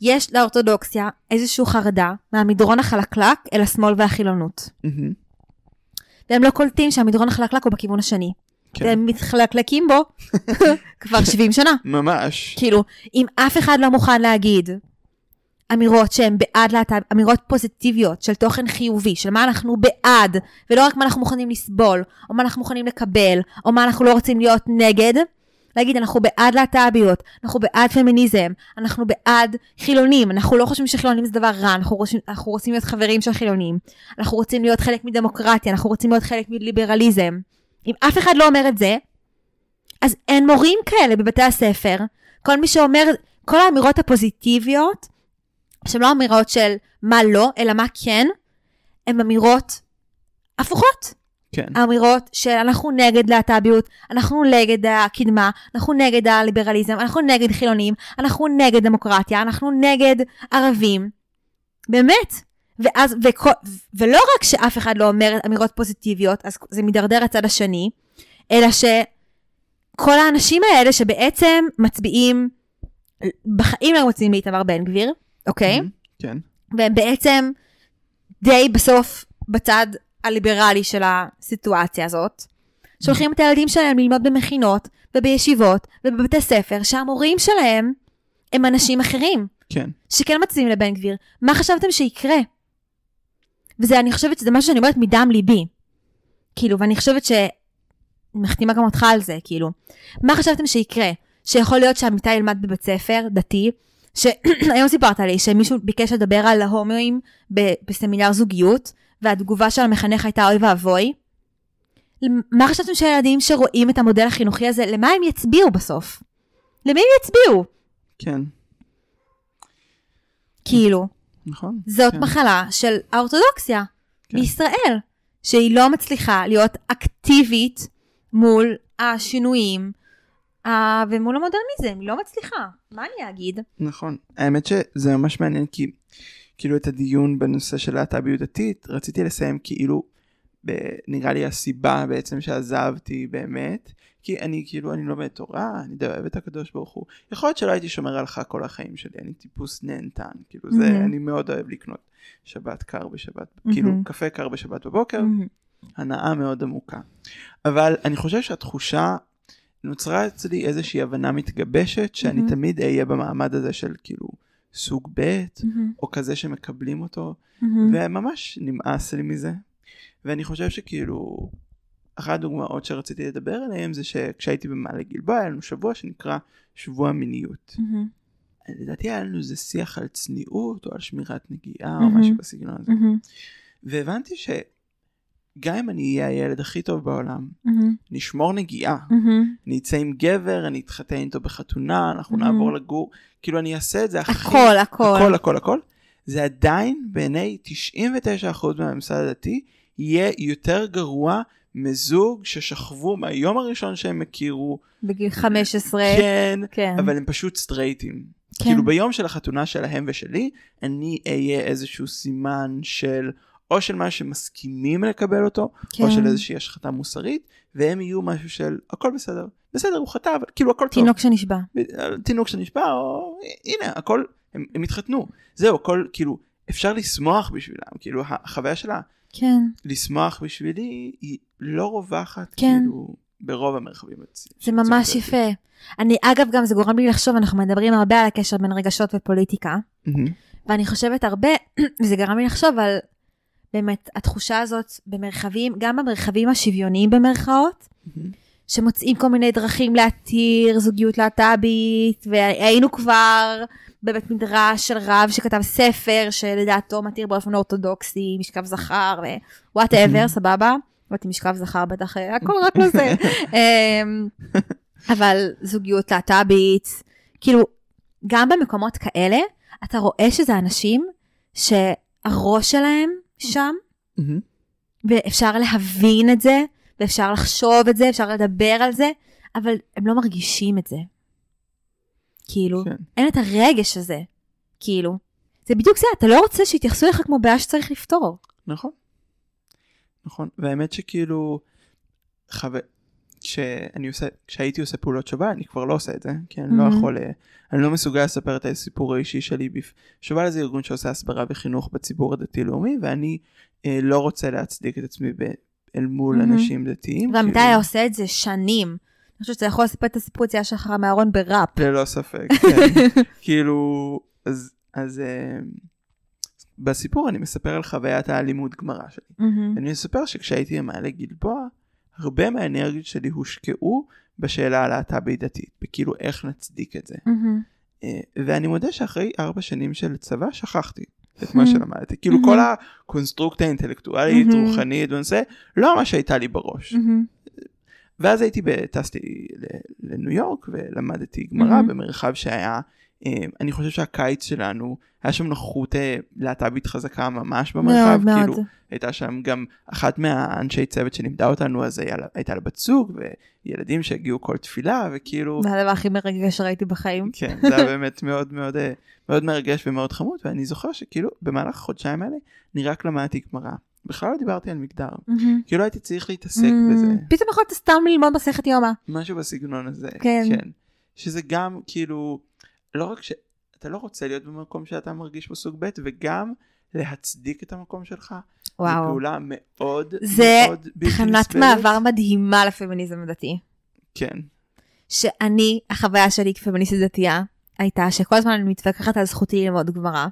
יש לאורתודוקסיה איזושהי חרדה מהמדרון החלקלק אל השמאל והחילונות. מהמם, והם לא קולטים שהמדרון החלקלק הוא בכיוון השני. כן. והם מתחלקלקים בו כבר 70 שנה. ממש. כאילו, אם אף אחד לא מוכן להגיד אמירות שהן בעד להט"ב, אמירות פוזיטיביות של תוכן חיובי, של מה אנחנו בעד, ולא רק מה אנחנו מוכנים לסבול, או מה אנחנו מוכנים לקבל, או מה אנחנו לא רוצים להיות נגד, להגיד אנחנו בעד להט"ביות, אנחנו בעד פמיניזם, אנחנו בעד חילונים, אנחנו לא חושבים שחילונים זה דבר רע, אנחנו רוצים, אנחנו רוצים להיות חברים של חילונים, אנחנו רוצים להיות חלק מדמוקרטיה, אנחנו רוצים להיות חלק מליברליזם. אם אף אחד לא אומר את זה, אז אין מורים כאלה בבתי הספר. כל מי שאומר, כל האמירות הפוזיטיביות, שהן לא אמירות של מה לא, אלא מה כן, הן אמירות הפוכות. כן, האמירות של אנחנו נגד להט"ביות, אנחנו נגד הקדמה, אנחנו נגד הליברליזם, אנחנו נגד חילונים, אנחנו נגד דמוקרטיה, אנחנו נגד ערבים. באמת. ואז, וכל, ולא רק שאף אחד לא אומר אמירות פוזיטיביות, אז זה מידרדר לצד השני, אלא שכל האנשים האלה שבעצם מצביעים, בחיים לא מוצאים באיתמר בן גביר, אוקיי? מהמם, כן, והם בעצם די בסוף בצד הליברלי של הסיטואציה הזאת. שולחים את הילדים שלהם ללמוד במכינות ובישיבות ובבתי ספר שהמורים שלהם הם אנשים אחרים כן, שכן מצביעים לבן גביר. מה חשבתם שיקרה? וזה, אני חושבת שזה משהו שאני אומרת מדם ליבי. כאילו, ואני חושבת ש... מחתימה גם אותך על זה, כאילו. מה חשבתם שיקרה? שיכול להיות שעמיתי ילמד בבית ספר דתי, שהיום סיפרת לי שמישהו ביקש לדבר על ההומואים ב- בסמינר זוגיות, והתגובה של המחנך הייתה אוי ואבוי. מה חשבתם שהילדים שרואים את המודל החינוכי הזה, למה הם יצביעו בסוף? למי הם יצביעו? כן, כאילו, נכון. זאת כן. מחלה של האורתודוקסיה כן. בישראל, שהיא לא מצליחה להיות אקטיבית מול השינויים אה, ומול המודרניזם, היא לא מצליחה. מה אני אגיד? נכון. האמת שזה ממש מעניין כי כאילו את הדיון בנושא של להט"ביות דתית רציתי לסיים כאילו ב- נראה לי הסיבה בעצם שעזבתי באמת כי אני כאילו אני לומד תורה אני די אוהב את הקדוש ברוך הוא יכול להיות שלא הייתי שומר עליך כל החיים שלי אני טיפוס נהנתן כאילו זה מהמם. אני מאוד אוהב לקנות שבת קר בשבת מהמם. כאילו קפה קר בשבת בבוקר מהמם. הנאה מאוד עמוקה. אבל אני חושב שהתחושה נוצרה אצלי איזושהי הבנה מתגבשת שאני מהמם. תמיד אהיה במעמד הזה של כאילו סוג ב' מהמם. או כזה שמקבלים אותו מהמם. וממש נמאס לי מזה. ואני חושב שכאילו אחת הדוגמאות שרציתי לדבר עליהן זה שכשהייתי במעלה גלבוע היה לנו שבוע שנקרא שבוע מיניות. מהמם. לדעתי היה לנו איזה שיח על צניעות או על שמירת נגיעה או מהמם. משהו בסגנון הזה. מהמם. והבנתי שגם אם אני אהיה הילד הכי טוב בעולם, מהמם. נשמור נגיעה. מהמם. אני אצא עם גבר, אני אתחתן איתו בחתונה, אנחנו מהמם. נעבור לגור, כאילו אני אעשה את זה הכי... הכל, הכל. הכל, הכל, הכל. זה עדיין בעיני 99% מהממסד הדתי יהיה יותר גרוע מזוג ששכבו מהיום הראשון שהם הכירו, בגיל 15. כן, כן. אבל הם פשוט סטרייטים. כן. כאילו ביום של החתונה שלהם ושלי, אני אהיה איזשהו סימן של, או של מה שמסכימים לקבל אותו, כן. או של איזושהי השחתה מוסרית, והם יהיו משהו של הכל בסדר. בסדר, הוא חטא, אבל כאילו הכל טוב. תינוק שנשבע. תינוק שנשבע, או הנה, הכל, הם, הם התחתנו. זהו, הכל, כאילו, אפשר לשמוח בשבילם. כאילו, החוויה שלה כן. לשמוח בשבילי היא לא רווחת, כן. כאילו, ברוב המרחבים. זה ממש הציבוריים. יפה. אני, אגב, גם זה גורם לי לחשוב, אנחנו מדברים הרבה על הקשר בין רגשות ופוליטיקה, מהמם. ואני חושבת הרבה, וזה גרם לי לחשוב על באמת, התחושה הזאת במרחבים, גם במרחבים השוויוניים במרכאות, מהמם. שמוצאים כל מיני דרכים להתיר זוגיות להט"בית, והיינו כבר בבית מדרש של רב שכתב ספר שלדעתו מתיר באופן אורתודוקסי, משכב זכר ו whatever, סבבה? אמרתי משכב זכר בטח, אה, הכל רק לא זה. אמ, אבל זוגיות להט"בית, כאילו, גם במקומות כאלה, אתה רואה שזה אנשים שהראש שלהם שם, מהמם. ואפשר להבין את זה, ואפשר לחשוב את זה, אפשר לדבר על זה, אבל הם לא מרגישים את זה. כאילו, כן. אין את הרגש הזה, כאילו. זה בדיוק זה, אתה לא רוצה שיתייחסו אליך כמו בעיה שצריך לפתור. נכון. נכון. והאמת שכאילו, חו... כשאני עושה, כשהייתי עושה פעולות שובל, אני כבר לא עושה את זה, כי אני לא Mhm. יכול, אה, אני לא מסוגל לספר את הסיפור האישי שלי. בפ... שובל זה ארגון שעושה הסברה וחינוך בציבור הדתי-לאומי, ואני אה, לא רוצה להצדיק את עצמי ב... אל מול Mhm. אנשים דתיים. ועמיתי כאילו, היה עושה את זה שנים. אני חושבת שאתה יכול לספר את הסיפור יציאה שלך מהארון בראפ. ללא ספק, כן. כאילו, אז, אז אה, בסיפור אני מספר על חוויית האלימות גמרא שלי. מהמם. אני מספר שכשהייתי במעלה גלבוע, הרבה מהאנרגיות שלי הושקעו בשאלה הלהט"בית דתית, בכאילו איך נצדיק את זה. אה, ואני מודה שאחרי ארבע שנים של צבא שכחתי את מה. שלמדתי. כאילו. כל הקונסטרוקציה האינטלקטואלית. רוחנית בנושא, לא ממש הייתה לי בראש. ואז הייתי, טסתי לניו יורק ולמדתי גמרא. במרחב שהיה, אני חושב שהקיץ שלנו, היה שם נוכחות אה, להט"בית חזקה ממש במרחב, מאוד כאילו מאוד. הייתה שם גם אחת מהאנשי צוות שלימדה אותנו, אז היה, הייתה לה בת זוג וילדים שהגיעו כל תפילה וכאילו, זה הדבר הכי מרגש שראיתי בחיים. כן, זה היה באמת מאוד מאוד אה, מאוד מרגש ומאוד חמוד, ואני זוכר שכאילו במהלך החודשיים האלה אני רק למדתי גמרא. בכלל לא דיברתי על מגדר, מהמם. כאילו הייתי צריך להתעסק Mm, בזה. פתאום יכולת סתם ללמוד מסכת יומא. משהו בסגנון הזה. כן. שזה גם כאילו, לא רק שאתה לא רוצה להיות במקום שאתה מרגיש בו סוג ב' וגם להצדיק את המקום שלך. זו וואו. פעולה מאוד זה מאוד בלתי תחנת נסבלת. מעבר מדהימה לפמיניזם הדתי. כן. שאני, החוויה שלי כפמיניסטית דתייה, הייתה שכל הזמן אני מתווכחת על זכותי ללמוד גמרא.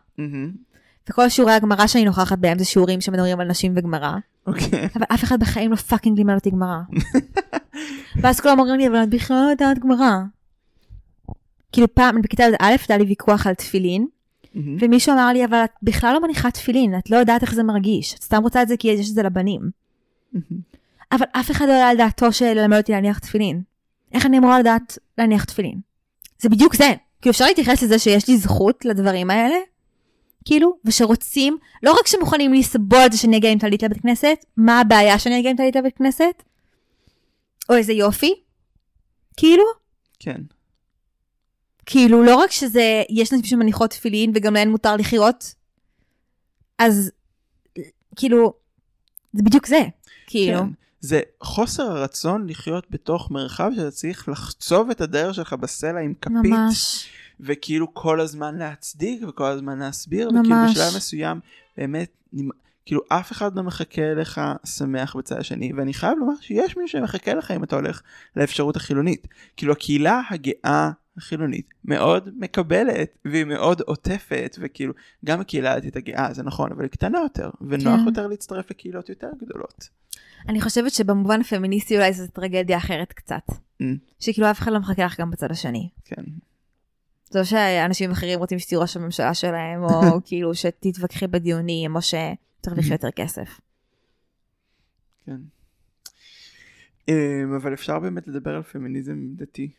וכל שיעורי הגמרא שאני נוכחת בהם זה שיעורים שמדברים על נשים וגמרא, אוקיי. אבל אף אחד בחיים לא fucking לימד אותי גמרא. ואז כולם אומרים לי, אבל את בכלל לא יודעת גמרא. כאילו פעם, בכיתה י"א היה לי ויכוח על תפילין, מהמם. ומישהו אמר לי, אבל את בכלל לא מניחה תפילין, את לא יודעת איך זה מרגיש, את סתם רוצה את זה כי יש את זה לבנים. מהמם. אבל אף אחד לא עלה על דעתו של ללמד אותי להניח תפילין. איך אני אמורה לדעת להניח תפילין? זה בדיוק זה. כאילו אפשר להתייחס לזה שיש לי זכות לדברים האלה, כאילו, ושרוצים, לא רק שמוכנים לסבול את זה שאני אגיע עם טלית לבית כנסת, מה הבעיה שאני אגיע עם טלית לבית כנסת? או איזה יופי? כאילו, כן. כאילו לא רק שזה, יש נשים שמניחות תפילין וגם להן מותר לחיות, אז כאילו, זה בדיוק זה, כאילו. כן. זה חוסר הרצון לחיות בתוך מרחב שאתה צריך לחצוב את הדרך שלך בסלע עם כפית. ממש. וכאילו כל הזמן להצדיק וכל הזמן להסביר, ממש. וכאילו בשלב מסוים באמת, כאילו אף אחד לא מחכה אליך שמח בצד השני, ואני חייב לומר שיש מישהו שמחכה לך אם אתה הולך לאפשרות החילונית. כאילו הקהילה הגאה החילונית מאוד מקבלת, והיא מאוד עוטפת, וכאילו גם הקהילה הדתית הגאה זה נכון, אבל היא קטנה יותר, ונוח כן. יותר להצטרף לקהילות יותר גדולות. אני חושבת שבמובן הפמיניסטי אולי זו טרגדיה אחרת קצת. Mm. שכאילו אף אחד לא מחכה לך גם בצד השני. כן. זה לא שאנשים אחרים רוצים שתהיו ראש הממשלה שלהם, או כאילו שתתווכחי בדיונים, או שתרוויחי יותר כסף. כן. אמ, אבל אפשר באמת לדבר על פמיניזם דתי.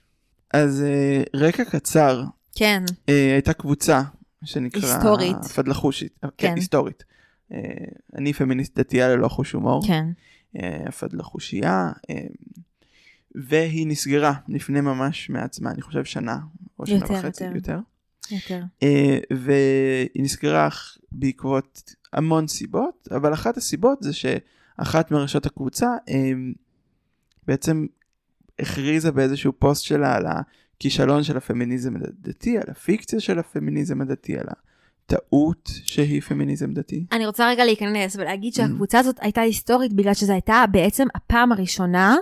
אז אה, רקע קצר, כן, אה, הייתה קבוצה שנקרא... היסטורית. פדלחושית. אה, כן, כן. היסטורית. אני פמיניסט דתייה ללא חוש הומור. כן. הפדלחושייה. והיא נסגרה לפני ממש מעט זמן, אני חושב שנה, או שנה יותר, וחצי, יותר. יותר. יותר. אה, והיא נסגרה בעקבות המון סיבות, אבל אחת הסיבות זה שאחת מראשות הקבוצה אה, בעצם הכריזה באיזשהו פוסט שלה על הכישלון של הפמיניזם הדתי, על הפיקציה של הפמיניזם הדתי, על הטעות שהיא פמיניזם דתי. אני רוצה רגע להיכנס ולהגיד Mm. שהקבוצה הזאת הייתה היסטורית בגלל שזו הייתה בעצם הפעם הראשונה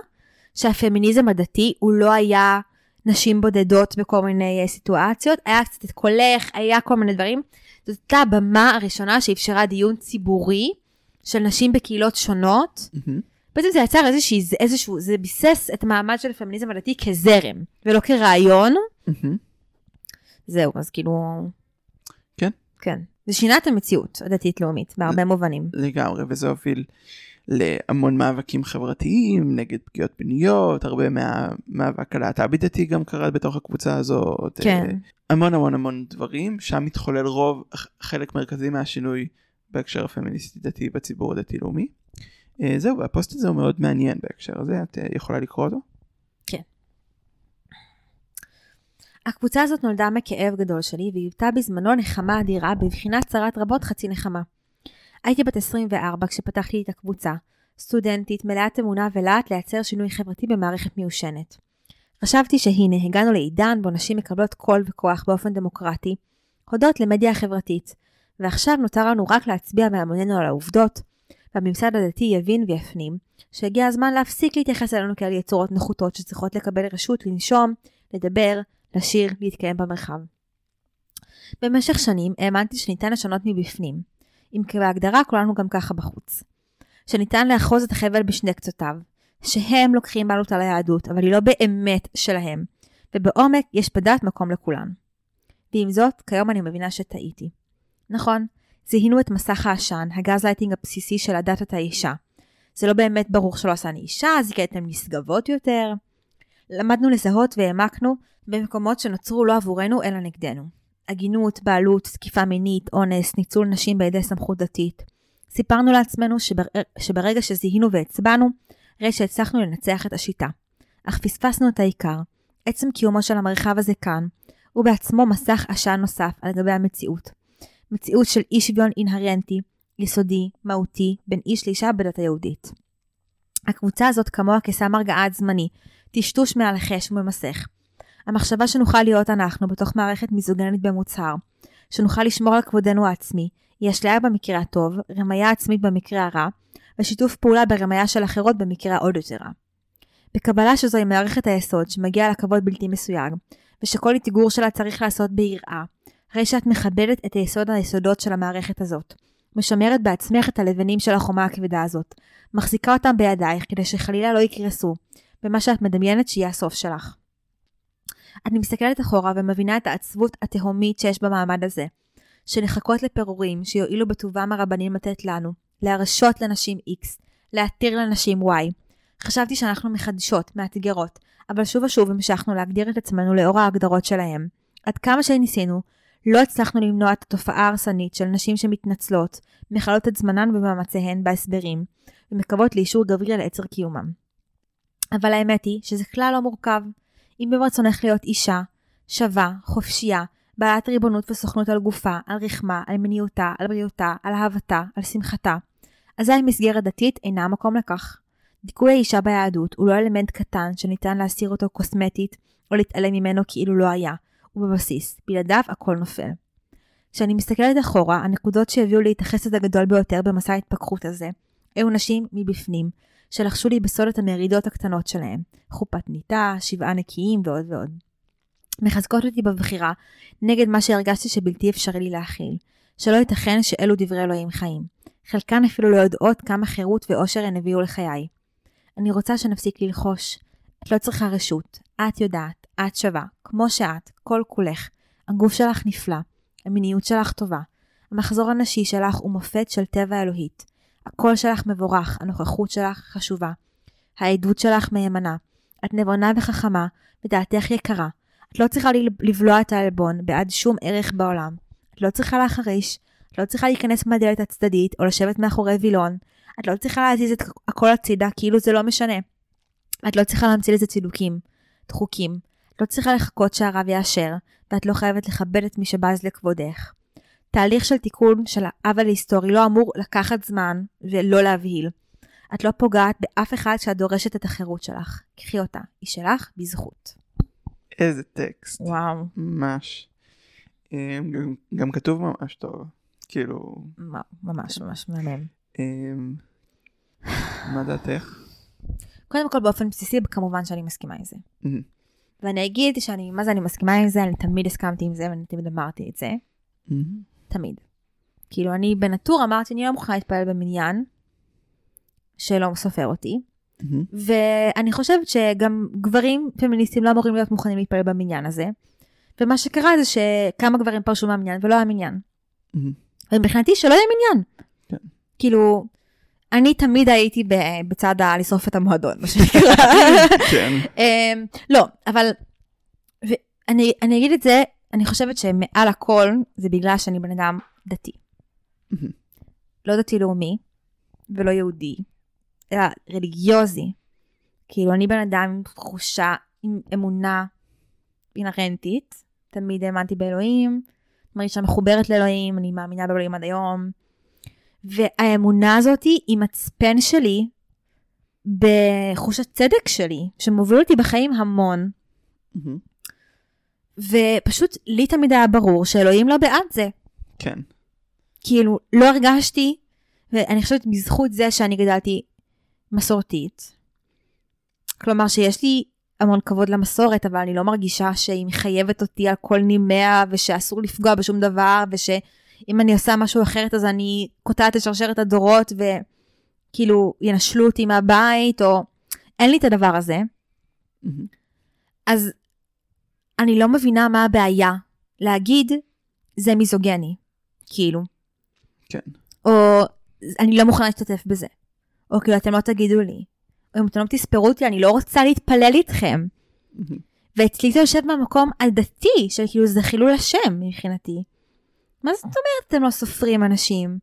שהפמיניזם הדתי הוא לא היה נשים בודדות בכל מיני אה, סיטואציות, היה קצת את קולך, היה כל מיני דברים. זאת הייתה הבמה הראשונה שאפשרה דיון ציבורי של נשים בקהילות שונות, מהמם. בעצם זה יצר איזושהי, זה- איזשהו, זה ביסס את המעמד של הפמיניזם הדתי כזרם, ולא כרעיון. זהו, אז כאילו... כן. כן. זה שינה את המציאות הדתית-לאומית, בהרבה מובנים. לגמרי, וזה הוביל להמון מאבקים חברתיים נגד פגיעות מיניות, הרבה מהמאבק הלהט"בי דתי גם קרה בתוך הקבוצה הזאת. כן. אה, המון המון המון דברים, שם מתחולל רוב, חלק מרכזי מהשינוי בהקשר הפמיניסטי דתי בציבור הדתי-לאומי. אה, זהו, והפוסט הזה הוא מאוד מעניין בהקשר הזה, את אה, יכולה לקרוא אותו? הקבוצה הזאת נולדה מכאב גדול שלי, והיוותה בזמנו נחמה אדירה בבחינת צרת רבות חצי נחמה. הייתי בת 24 כשפתחתי את הקבוצה, סטודנטית, מלאת אמונה ולהט לייצר שינוי חברתי במערכת מיושנת. חשבתי שהנה, הגענו לעידן בו נשים מקבלות קול וכוח באופן דמוקרטי, הודות למדיה החברתית, ועכשיו נותר לנו רק להצביע בהמוננו על העובדות, והממסד הדתי יבין ויפנים, שהגיע הזמן להפסיק להתייחס אלינו כאל יצורות נחותות שצריכות לקבל רשות לנשום, לדבר, לשיר, להתקיים במרחב. במשך שנים האמנתי שניתן לשנות מבפנים, אם כי בהגדרה כולנו גם ככה בחוץ. שניתן לאחוז את החבל בשני קצותיו, שהם לוקחים בעלות על היהדות, אבל היא לא באמת שלהם, ובעומק יש בדת מקום לכולן. ועם זאת, כיום אני מבינה שטעיתי. נכון, זיהינו את מסך העשן, הגז לייטינג הבסיסי של הדת את האישה. זה לא באמת ברור שלא עשני אישה, זה כי אתן נשגבות יותר. למדנו לזהות והעמקנו במקומות שנוצרו לא עבורנו אלא נגדנו. עגינות, בעלות, תקיפה מינית, אונס, ניצול נשים בידי סמכות דתית. סיפרנו לעצמנו שבר... שברגע שזיהינו והצבענו, הרי שהצלחנו לנצח את השיטה. אך פספסנו את העיקר. עצם קיומו של המרחב הזה כאן, הוא בעצמו מסך עשן נוסף על גבי המציאות. מציאות של אי שוויון אינהרנטי, יסודי, מהותי, בין איש לאישה בדת היהודית. הקבוצה הזאת כמוה כסם הרגעה זמני, טשטוש מעל החש וממסך. המחשבה שנוכל להיות אנחנו בתוך מערכת מיזוגנית במוצהר, שנוכל לשמור על כבודנו העצמי, היא אשליה במקרה הטוב, רמיה עצמית במקרה הרע, ושיתוף פעולה ברמיה של אחרות במקרה העוד יותר רע. בקבלה שזוהי מערכת היסוד שמגיע לכבוד בלתי מסויג, ושכל אתגור שלה צריך לעשות ביראה, הרי שאת מכבדת את היסוד היסודות של המערכת הזאת, משמרת בעצמך את הלבנים של החומה הכבדה הזאת, מחזיקה אותם בידייך כדי שחלילה לא יקרסו, במה שאת מדמיינת שיהיה הסוף שלך. אני מסתכלת אחורה ומבינה את העצבות התהומית שיש במעמד הזה, שנחכות לפירורים שיועילו בטובם הרבנים לתת לנו, להרשות לנשים X, להתיר לנשים Y. חשבתי שאנחנו מחדשות, מאתגרות, אבל שוב ושוב המשכנו להגדיר את עצמנו לאור ההגדרות שלהם. עד כמה שניסינו, לא הצלחנו למנוע את התופעה ההרסנית של נשים שמתנצלות, מכלות את זמנן ומאמציהן בהסברים, ומקוות לאישור גברי על עצר קיומם. אבל האמת היא שזה כלל לא מורכב. אם ברצונך להיות אישה, שווה, חופשייה, בעלת ריבונות וסוכנות על גופה, על רחמה, על מיניותה, על בריאותה, על אהבתה, על שמחתה, אזי מסגרת דתית אינה המקום לכך. דיכוי האישה ביהדות הוא לא אלמנט קטן שניתן להסיר אותו קוסמטית או להתעלם ממנו כאילו לא היה, הוא בבסיס, בלעדיו הכל נופל. כשאני מסתכלת אחורה, הנקודות שהביאו לי את החסד הגדול ביותר במסע ההתפכחות הזה, היו נשים מבפנים, שלחשו לי בסוד את המרידות הקטנות שלהם, חופת ניתה, שבעה נקיים ועוד ועוד. מחזקות אותי בבחירה נגד מה שהרגשתי שבלתי אפשרי לי להכיל, שלא ייתכן שאלו דברי אלוהים חיים. חלקן אפילו לא יודעות כמה חירות ואושר הן הביאו לחיי. אני רוצה שנפסיק ללחוש. את לא צריכה רשות, את יודעת, את שווה, כמו שאת, כל כולך. הגוף שלך נפלא, המיניות שלך טובה. המחזור הנשי שלך הוא מופת של טבע אלוהית. הקול שלך מבורך, הנוכחות שלך חשובה. העדות שלך מהימנה. את נבונה וחכמה, ודעתך יקרה. את לא צריכה לבלוע את העלבון בעד שום ערך בעולם. את לא צריכה להחריש, את לא צריכה להיכנס מהדלת הצדדית או לשבת מאחורי וילון. את לא צריכה להזיז את הכל הצידה כאילו זה לא משנה. את לא צריכה להמציא לזה צידוקים, דחוקים. לא צריכה לחכות שהרב יאשר, ואת לא חייבת לכבד את מי שבז לכבודך. תהליך של תיקון של העוול ההיסטורי לא אמור לקחת זמן ולא להבהיל. את לא פוגעת באף אחד שאת דורשת את החירות שלך. קחי אותה, היא שלך בזכות. איזה טקסט. וואו. ממש. אמ, גם, גם כתוב ממש טוב. כאילו, ממש ממש מהמם. אמ, מה דעתך? קודם כל באופן בסיסי כמובן שאני מסכימה עם זה. ואני אגיד שאני, מה זה אני מסכימה עם זה, אני תמיד הסכמתי עם זה ואני תמיד אמרתי את זה. מהמם. תמיד. כאילו, אני בנטור אמרתי, אני לא מוכנה להתפלל במניין, שלא סופר אותי, מהמם. ואני חושבת שגם גברים פמיניסטים לא אמורים להיות מוכנים להתפלל במניין הזה. ומה שקרה זה שכמה גברים פרשו מהמניין ולא היה מניין. מהמם. ומבחינתי שלא יהיה מניין. כן. כאילו, אני תמיד הייתי בצד ה... לשרוף את המועדון, מה שנקרא. כן. אמ, לא, אבל אני אגיד את זה, אני חושבת שמעל הכל זה בגלל שאני בן אדם דתי. לא דתי-לאומי ולא יהודי, אלא רליגיוזי. כאילו, אני בן אדם עם תחושה, עם אמונה אינהרנטית. תמיד האמנתי באלוהים, מרגישה מחוברת לאלוהים, אני מאמינה באלוהים עד היום. והאמונה הזאת היא מצפן שלי בחוש הצדק שלי, שמוביל אותי בחיים המון. ופשוט לי תמיד היה ברור שאלוהים לא בעד זה. כן. כאילו, לא הרגשתי, ואני חושבת בזכות זה שאני גדלתי מסורתית. כלומר שיש לי המון כבוד למסורת, אבל אני לא מרגישה שהיא מחייבת אותי על כל נימיה, ושאסור לפגוע בשום דבר, ושאם אני עושה משהו אחרת אז אני קוטעת את שרשרת הדורות, וכאילו ינשלו אותי מהבית, או... אין לי את הדבר הזה. אז אני לא מבינה מה הבעיה להגיד זה מיזוגני, כאילו. כן. או אני לא מוכנה להשתתף בזה. או כאילו אתם לא תגידו לי. או אם אתם לא תספרו אותי, אני לא רוצה להתפלל איתכם. ואצלי זה יושב במקום הדתי, של כאילו זה חילול השם מבחינתי. מה זאת אומרת אתם לא סופרים אנשים?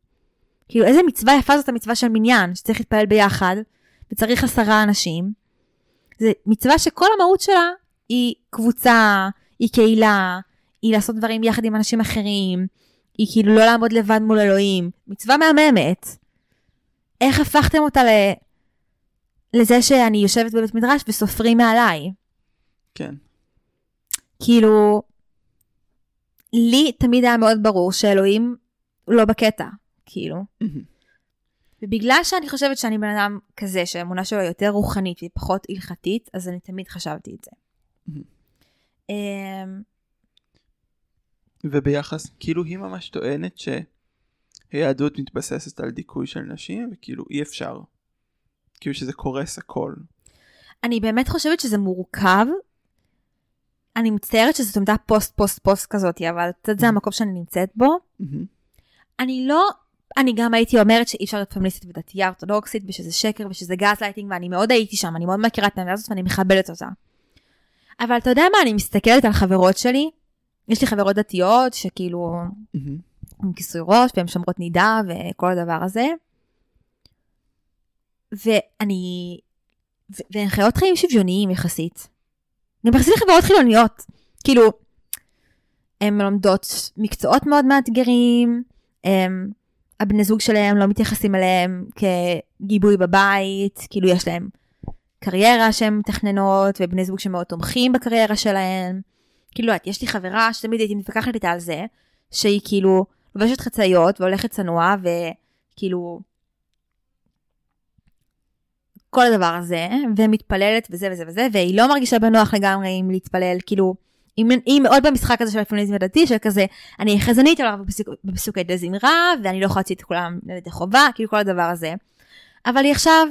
כאילו איזה מצווה יפה זאת המצווה של מניין, שצריך להתפלל ביחד, וצריך עשרה אנשים. זה מצווה שכל המהות שלה היא קבוצה, היא קהילה, היא לעשות דברים יחד עם אנשים אחרים, היא כאילו לא לעמוד לבד מול אלוהים. מצווה מהממת. איך הפכתם אותה ל... לזה שאני יושבת בבית מדרש וסופרים מעליי? כן. כאילו, לי תמיד היה מאוד ברור שאלוהים לא בקטע, כאילו. ובגלל שאני חושבת שאני בן אדם כזה, שהאמונה שלו יותר רוחנית והיא פחות הלכתית, אז אני תמיד חשבתי את זה. אמ, וביחס, כאילו היא ממש טוענת שהיהדות מתבססת על דיכוי של נשים, וכאילו אי אפשר. כאילו שזה קורס הכל. אני באמת חושבת שזה מורכב. אני מצטערת שזאת עמדה post post post כזאת, אבל קצת זה המקום שאני נמצאת בו. מהמם. אני לא, אני גם הייתי אומרת שאי אפשר להיות פמיניסטית ודתייה אורתודוקסית ושזה שקר ושזה גז לייטינג ואני מאוד הייתי שם, אני מאוד מכירה את העמדה הזאת ואני מכבדת אותה. אבל אתה יודע מה, אני מסתכלת על חברות שלי, יש לי חברות דתיות שכאילו מהמם. עם כיסוי ראש והן שומרות נידה וכל הדבר הזה. ואני, והן חיות חיים שוויוניים יחסית. גם יחסית לחברות חילוניות. כאילו, הן לומדות מקצועות מאוד מאתגרים, הם, הבני זוג שלהם לא מתייחסים אליהם כגיבוי בבית, כאילו יש להם קריירה שהן מתכננות, ובני זוג שמאוד תומכים בקריירה שלהם. כאילו, את, יש לי חברה שתמיד הייתי מתווכחת איתה על זה, שהיא כאילו לובשת חצאיות והולכת צנוע, וכאילו... כל הדבר הזה, ומתפללת וזה וזה וזה, והיא לא מרגישה בנוח לגמרי עם להתפלל, כאילו, היא, היא מאוד במשחק הזה של הפמיניזם הדתי, של כזה, אני חזנית עליו בפסוק, בפסוקי דה זמרה, ואני לא יכולה להוציא את כולם לידי חובה, כאילו כל הדבר הזה. אבל היא עכשיו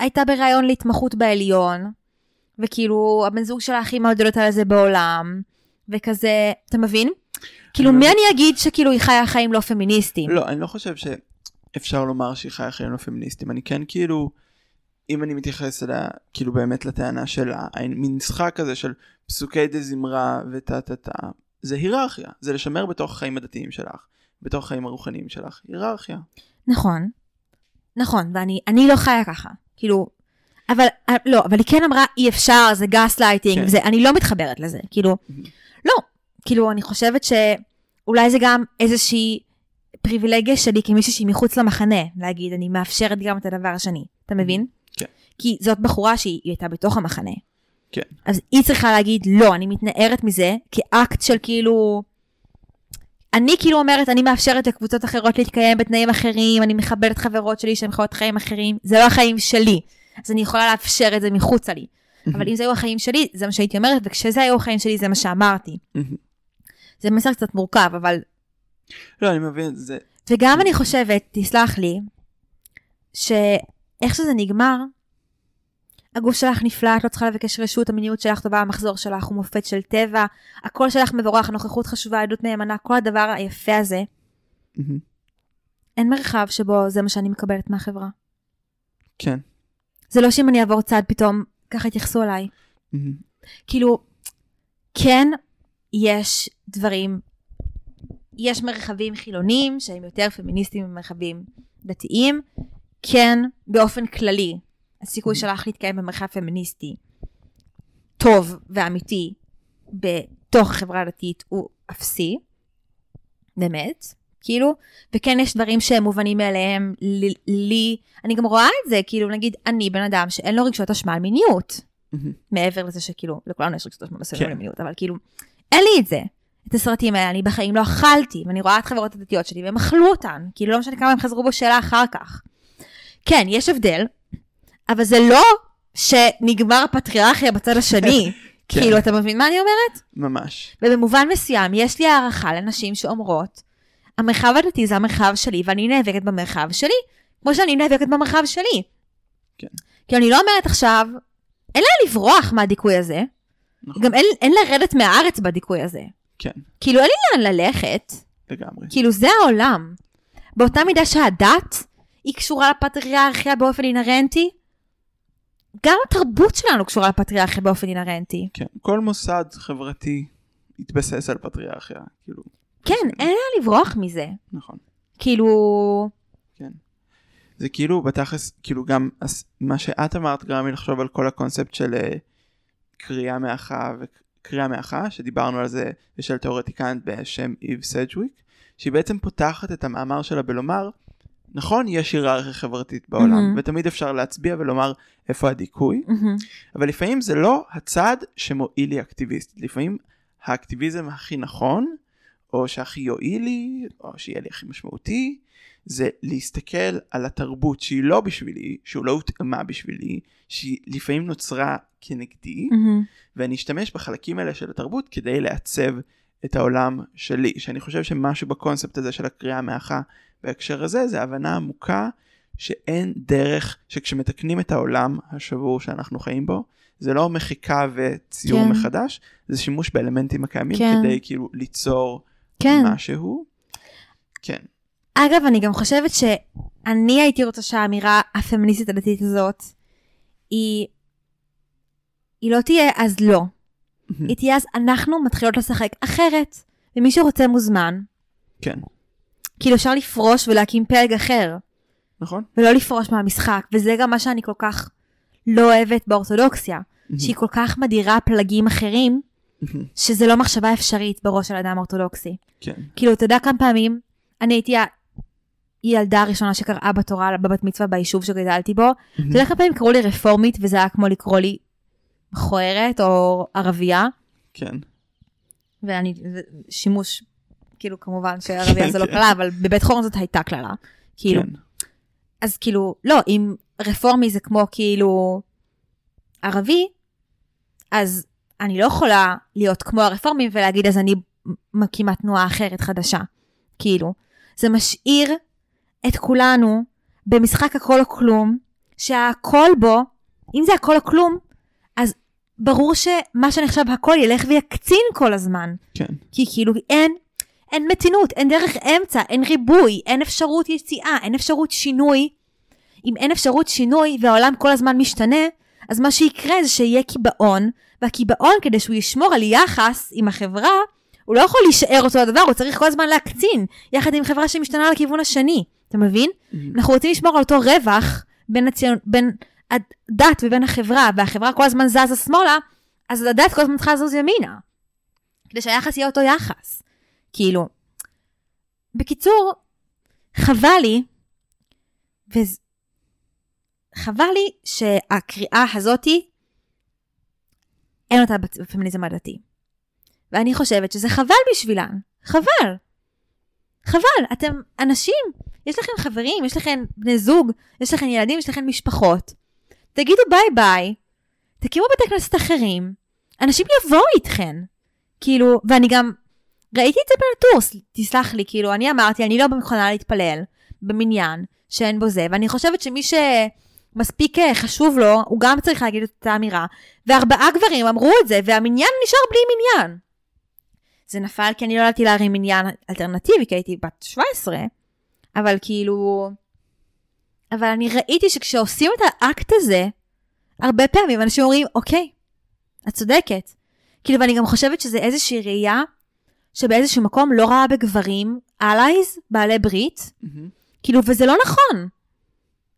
הייתה ברעיון להתמחות בעליון, וכאילו, הבן זוג שלה הכי מעודד על זה בעולם, וכזה, אתה מבין? כאילו, מי מבין. אני אגיד שכאילו היא חיה חיים לא פמיניסטיים? לא, אני לא חושב שאפשר לומר שהיא חיה חיים לא פמיניסטים. אני כן כאילו, אם אני מתייחס אליה, כאילו באמת לטענה של המין משחק הזה של פסוקי דזמרה וטה טה טה, זה היררכיה, זה לשמר בתוך החיים הדתיים שלך, בתוך החיים הרוחניים שלך, היררכיה. נכון, נכון, ואני אני לא חיה ככה, כאילו, אבל אה, לא, אבל היא כן אמרה אי אפשר, זה גס לייטינג, כן. אני לא מתחברת לזה, כאילו, Mhm. לא, כאילו, אני חושבת שאולי זה גם איזושהי פריבילגיה שלי כמישהי שהיא מחוץ למחנה, להגיד, אני מאפשרת גם את הדבר השני, אתה מבין? כי זאת בחורה שהיא היא הייתה בתוך המחנה. כן. אז היא צריכה להגיד, לא, אני מתנערת מזה, כאקט של כאילו... אני כאילו אומרת, אני מאפשרת לקבוצות אחרות להתקיים בתנאים אחרים, אני מכבדת חברות שלי שהן חיות חיים אחרים, זה לא החיים שלי. אז אני יכולה לאפשר את זה מחוצה לי. אבל אם זה היו החיים שלי, זה מה שהייתי אומרת, וכשזה היו החיים שלי, זה מה שאמרתי. זה מסר קצת מורכב, אבל לא, אני מבין, זה... וגם אני חושבת, תסלח לי, שאיך שזה נגמר, הגוף שלך נפלא, את לא צריכה לבקש רשות, המיניות שלך טובה, המחזור שלך הוא מופת של טבע, הקול שלך מבורך, הנוכחות חשובה, עדות נאמנה, כל הדבר היפה הזה. אין מרחב שבו זה מה שאני מקבלת מהחברה. כן. זה לא שאם אני אעבור צד פתאום ככה יתייחסו אליי. כאילו, כן, יש דברים, יש מרחבים חילוניים שהם יותר פמיניסטיים ממרחבים דתיים. כן, באופן כללי, הסיכוי שלך להתקיים במרחב פמיניסטי טוב ואמיתי בתוך החברה הדתית הוא אפסי. באמת. כאילו, וכן יש דברים שהם מובנים מאליהם לי, אני גם רואה את זה, כאילו נגיד אני בן אדם שאין לו רגשות אשמה על מיניות. מעבר לזה שכאילו, לכולנו יש רגשות אשמה מסוימים כן. למיניות, אבל כאילו, אין לי את זה. את הסרטים האלה אני בחיים לא אכלתי, ואני רואה את חברות הדתיות שלי והם אכלו אותן, כאילו לא משנה כמה הם חזרו בשאלה אחר כך. כן, יש הבדל, אבל זה לא שנגמר הפטריארכיה בצד השני. כן. כאילו, אתה מבין מה אני אומרת? ממש. ובמובן מסוים, יש לי הערכה לנשים שאומרות, המרחב הדתי זה המרחב שלי, ואני נאבקת במרחב שלי, כמו שאני נאבקת במרחב שלי. כן. כי אני לא אומרת עכשיו, אין לה לברוח מהדיכוי הזה, נכון. גם אין, אין לרדת מהארץ בדיכוי הזה. כן, כאילו, אין לי לאן ללכת, לגמרי. כאילו, זה העולם. באותה מידה שהדת היא קשורה לפטריארכיה באופן אינהרנטי, גם התרבות שלנו קשורה לפטריארכיה באופן אינהרנטי. כן, כל מוסד חברתי התבסס על פטריארכיה, כאילו, כן, אין לה לברוח מזה. נכון. כאילו, זה כאילו בתכלס, כאילו גם מה שאת אמרת גרם לי לחשוב על כל הקונספט של אה, קריאה מהכה וקריאה מהכה, שדיברנו על זה, יש על תיאורטיקנט בשם איב סג'וויק, שהיא בעצם פותחת את המאמר שלה בלומר, נכון, יש היררכיה חברתית בעולם, מהמם. ותמיד אפשר להצביע ולומר איפה הדיכוי, מהמם. אבל לפעמים זה לא הצד שמועיל לי אקטיביסטית, לפעמים האקטיביזם הכי נכון, או שהכי יועיל לי, או שיהיה לי הכי משמעותי, זה להסתכל על התרבות שהיא לא בשבילי, שהוא לא הותאמה בשבילי, שהיא לפעמים נוצרה כנגדי, מהמם. ואני אשתמש בחלקים האלה של התרבות כדי לעצב את העולם שלי. שאני חושב שמשהו בקונספט הזה של הקריאה מהכה בהקשר הזה, זה הבנה עמוקה שאין דרך שכשמתקנים את העולם השבור שאנחנו חיים בו, זה לא מחיקה וציור כן. מחדש, זה שימוש באלמנטים הקיימים כן. כדי כאילו ליצור כן. משהו. כן, אגב, אני גם חושבת שאני הייתי רוצה שהאמירה הפמיניסטית הדתית הזאת, היא, היא לא תהיה אז לא. היא תהיה אז אנחנו מתחילות לשחק אחרת, ומי שרוצה מוזמן. כן, כאילו אפשר לפרוש ולהקים פלג אחר, נכון? ולא לפרוש מהמשחק, וזה גם מה שאני כל כך לא אוהבת באורתודוקסיה, שהיא כל כך מדירה פלגים אחרים, שזה לא מחשבה אפשרית בראש של אדם אורתודוקסי. כן, כאילו, אתה יודע כמה פעמים, אני הייתי הילדה הראשונה שקראה בתורה בבת מצווה ביישוב שגדלתי בו, אתה יודע כמה פעמים קראו לי רפורמית וזה היה כמו לקרוא לי מכוערת או ערבייה, כן, ואני, שימוש, כאילו כמובן שערבייה זה לא כן. קללה, אבל בבית חורן זאת הייתה קללה. כאילו, כן, אז כאילו, לא, אם רפורמי זה כמו כאילו ערבי, אז אני לא יכולה להיות כמו הרפורמים ולהגיד אז אני מקימה תנועה אחרת חדשה. כאילו, זה משאיר את כולנו במשחק הכל או כלום, שהכל בו, אם זה הכל או כלום, אז ברור שמה שנחשב הכל ילך ויקצין כל הזמן. כן, כי כאילו אין, אין מתינות, אין דרך אמצע, אין ריבוי, אין אפשרות יציאה, אין אפשרות שינוי. אם אין אפשרות שינוי והעולם כל הזמן משתנה, אז מה שיקרה זה שיהיה קיבעון, והקיבעון כדי שהוא ישמור על יחס עם החברה, הוא לא יכול להישאר אותו הדבר, הוא צריך כל הזמן להקצין, יחד עם חברה שמשתנה לכיוון השני. אתה מבין? אנחנו רוצים לשמור על אותו רווח בין, הציון, בין הדת ובין החברה, והחברה כל הזמן זזה שמאלה, אז הדת כל הזמן צריכה לזוז ימינה. כדי שהיחס יהיה אותו יחס. כאילו, בקיצור, חבל לי, וחבל לי שהקריאה הזאתי, אין אותה בפמיניזם הדתי. ואני חושבת שזה חבל בשבילן. חבל. חבל. אתם אנשים, יש לכם חברים, יש לכם בני זוג, יש לכם ילדים, יש לכם משפחות. תגידו ביי ביי, תקימו בתי כנסת אחרים, אנשים יבואו איתכן. כאילו, ואני גם ראיתי את זה בטורס, תסלח לי, כאילו, אני אמרתי, אני לא מוכנה להתפלל במניין שאין בו זה, ואני חושבת שמי שמספיק אה, חשוב לו, הוא גם צריך להגיד את אותה אמירה, וארבעה גברים אמרו את זה, והמניין נשאר בלי מניין. זה נפל כי אני לא ידעתי להרים מניין אלטרנטיבי, כי הייתי בת 17, אבל כאילו... אבל אני ראיתי שכשעושים את האקט הזה, הרבה פעמים אנשים אומרים, אוקיי, את צודקת. כאילו, ואני גם חושבת שזה איזושהי ראייה שבאיזשהו מקום לא ראה בגברים allies, בעלי ברית, מהמם. כאילו, וזה לא נכון.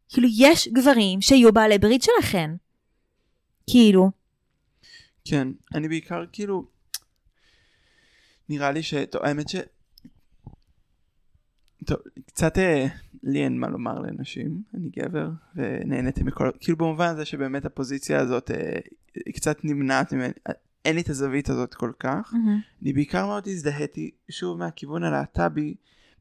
כאילו, יש גברים שיהיו בעלי ברית שלכם. כאילו, כן, אני בעיקר כאילו, נראה לי ש... טוב, האמת ש... טוב, קצת אה, לי אין מה לומר לנשים, אני גבר, ונהניתי מכל... כאילו במובן הזה שבאמת הפוזיציה הזאת אה, קצת נמנעת ממני, אין לי את הזווית הזאת כל כך. אני בעיקר מאוד הזדהיתי, שוב מהכיוון הלהט"בי,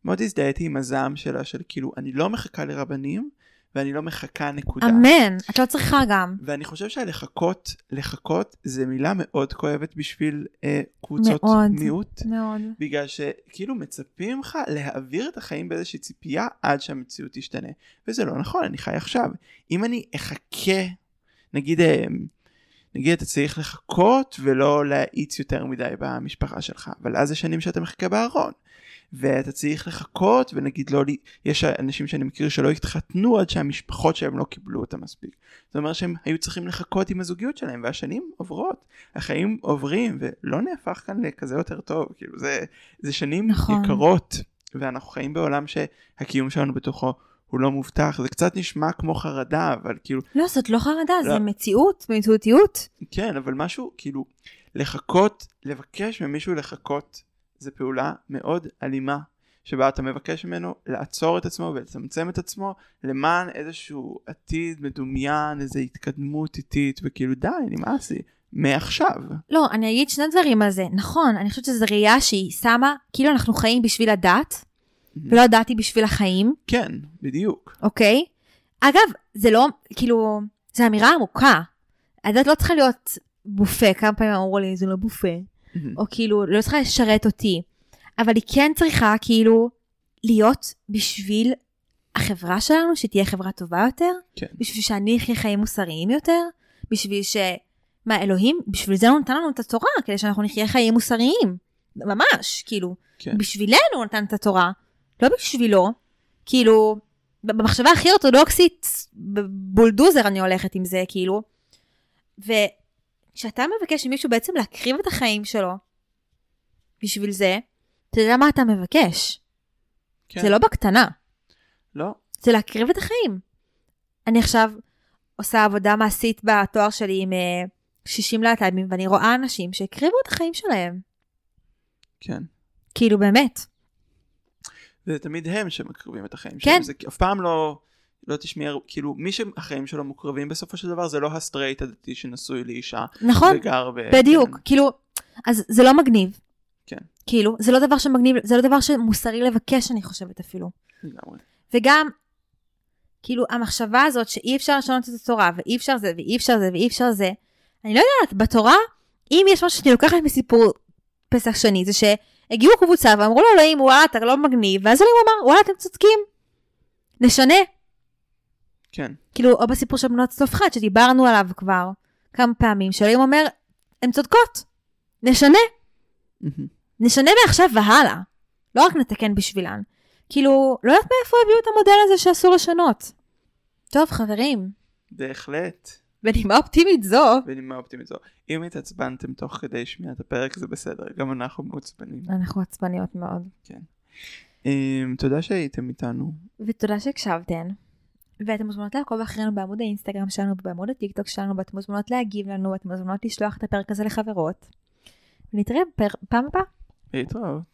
מאוד הזדהיתי עם הזעם שלה של כאילו, אני לא מחכה לרבנים, ואני לא מחכה נקודה. אמן, את לא צריכה גם. ואני חושב שהלחכות, לחכות זה מילה מאוד כואבת בשביל אה, קבוצות מאוד. מיעוט. מאוד. בגלל שכאילו מצפים לך להעביר את החיים באיזושהי ציפייה עד שהמציאות תשתנה. וזה לא נכון, אני חי עכשיו. אם אני אחכה, נגיד, אה, נגיד אתה צריך לחכות ולא להאיץ יותר מדי במשפחה שלך, אבל אז זה שנים שאתה מחכה בארון. ואתה צריך לחכות ונגיד לא, יש אנשים שאני מכיר שלא התחתנו עד שהמשפחות שלהם לא קיבלו אותם מספיק. זאת אומרת שהם היו צריכים לחכות עם הזוגיות שלהם והשנים עוברות, החיים עוברים ולא נהפך כאן לכזה יותר טוב, כאילו זה, זה שנים נכון. יקרות ואנחנו חיים בעולם שהקיום שלנו בתוכו הוא לא מובטח, זה קצת נשמע כמו חרדה אבל כאילו לא, זאת לא חרדה, לא. זה מציאות, מציאותיות. כן, אבל משהו, כאילו, לחכות, לבקש ממישהו לחכות, זה פעולה מאוד אלימה, שבה אתה מבקש ממנו לעצור את עצמו ולצמצם את עצמו למען איזשהו עתיד מדומיין, איזו התקדמות איטית, וכאילו די, נמאס לי, מעכשיו. לא, אני אגיד שני דברים על זה. נכון, אני חושבת שזו ראייה שהיא שמה, כאילו אנחנו חיים בשביל הדת, ולא היא בשביל החיים, כן, בדיוק. אוקיי? אגב, זה לא, כאילו, זו אמירה עמוקה. הדת לא צריכה להיות בופה, כמה פעמים אמרו לי, זה לא בופה. או כאילו, לא צריכה לשרת אותי. אבל היא כן צריכה, כאילו, להיות בשביל החברה שלנו, שתהיה חברה טובה יותר, כן. בשביל שאני אחיה חיים מוסריים יותר, בשביל ש... מה, אלוהים, בשביל זה הוא נתן לנו את התורה, כדי שאנחנו נחיה חיים מוסריים. ממש, כאילו. כן. בשבילנו הוא נתן את התורה, לא בשבילו. כאילו, במחשבה הכי אורתודוקסית, בבולדוזר אני הולכת עם זה, כאילו. וכשאתה מבקש ממישהו בעצם להקריב את החיים שלו בשביל זה, אתה יודע מה אתה מבקש. כן. זה לא בקטנה, לא, זה להקריב את החיים. אני עכשיו עושה עבודה מעשית בתואר שלי עם אה, 60 להט"בים, ואני רואה אנשים שהקריבו את החיים שלהם. כן. כאילו, באמת. זה תמיד הם שמקריבים את החיים כן. שלהם. זה אף פעם לא, לא תשמעי, כאילו, מי שהחיים שלו מוקרבים בסופו של דבר זה לא הסטרייט הדתי שנשוי לאישה. נכון, וגר ב... בדיוק. כן. כאילו, אז זה לא מגניב. כן. כאילו, זה לא דבר שמגניב, זה לא דבר שמוסרי לבקש, אני חושבת אפילו. לגמרי. וגם, כאילו, המחשבה הזאת שאי אפשר לשנות את התורה, ואי אפשר זה, ואי אפשר זה, ואי אפשר זה, אני לא יודעת, בתורה, אם יש משהו שאני לוקחת מסיפור פסח שני, זה שהגיעו קבוצה ואמרו לאלוהים, וואלה, אתה לא מגניב, ואז אלוהים אמר, וואלה, אתם צודקים. נשנה. כן. כאילו, או בסיפור של בנות צלופחת, שדיברנו עליו כבר כמה פעמים, שאלוהים אומר, הן צודקות, נשנה. נשנה מעכשיו והלאה. לא רק נתקן בשבילן. כאילו, לא יודעת מאיפה הביאו את המודל הזה שאסור לשנות. טוב, חברים, בהחלט. בנימה אופטימית זו, בנימה אופטימית זו. אם התעצבנתם תוך כדי שמיעת הפרק זה בסדר, גם אנחנו מעוצבנים. אנחנו עצבניות מאוד. אמ, תודה שהייתם איתנו. ותודה שהקשבתן. ואתן מוזמנות לעקוב אחרינו בעמוד האינסטגרם שלנו ובעמוד הטיקטוק שלנו, ואתן מוזמנות להגיב לנו, ואתן מוזמנות לשלוח את הפרק הזה לחברות. ונתראה בפעם הבאה. להתראות.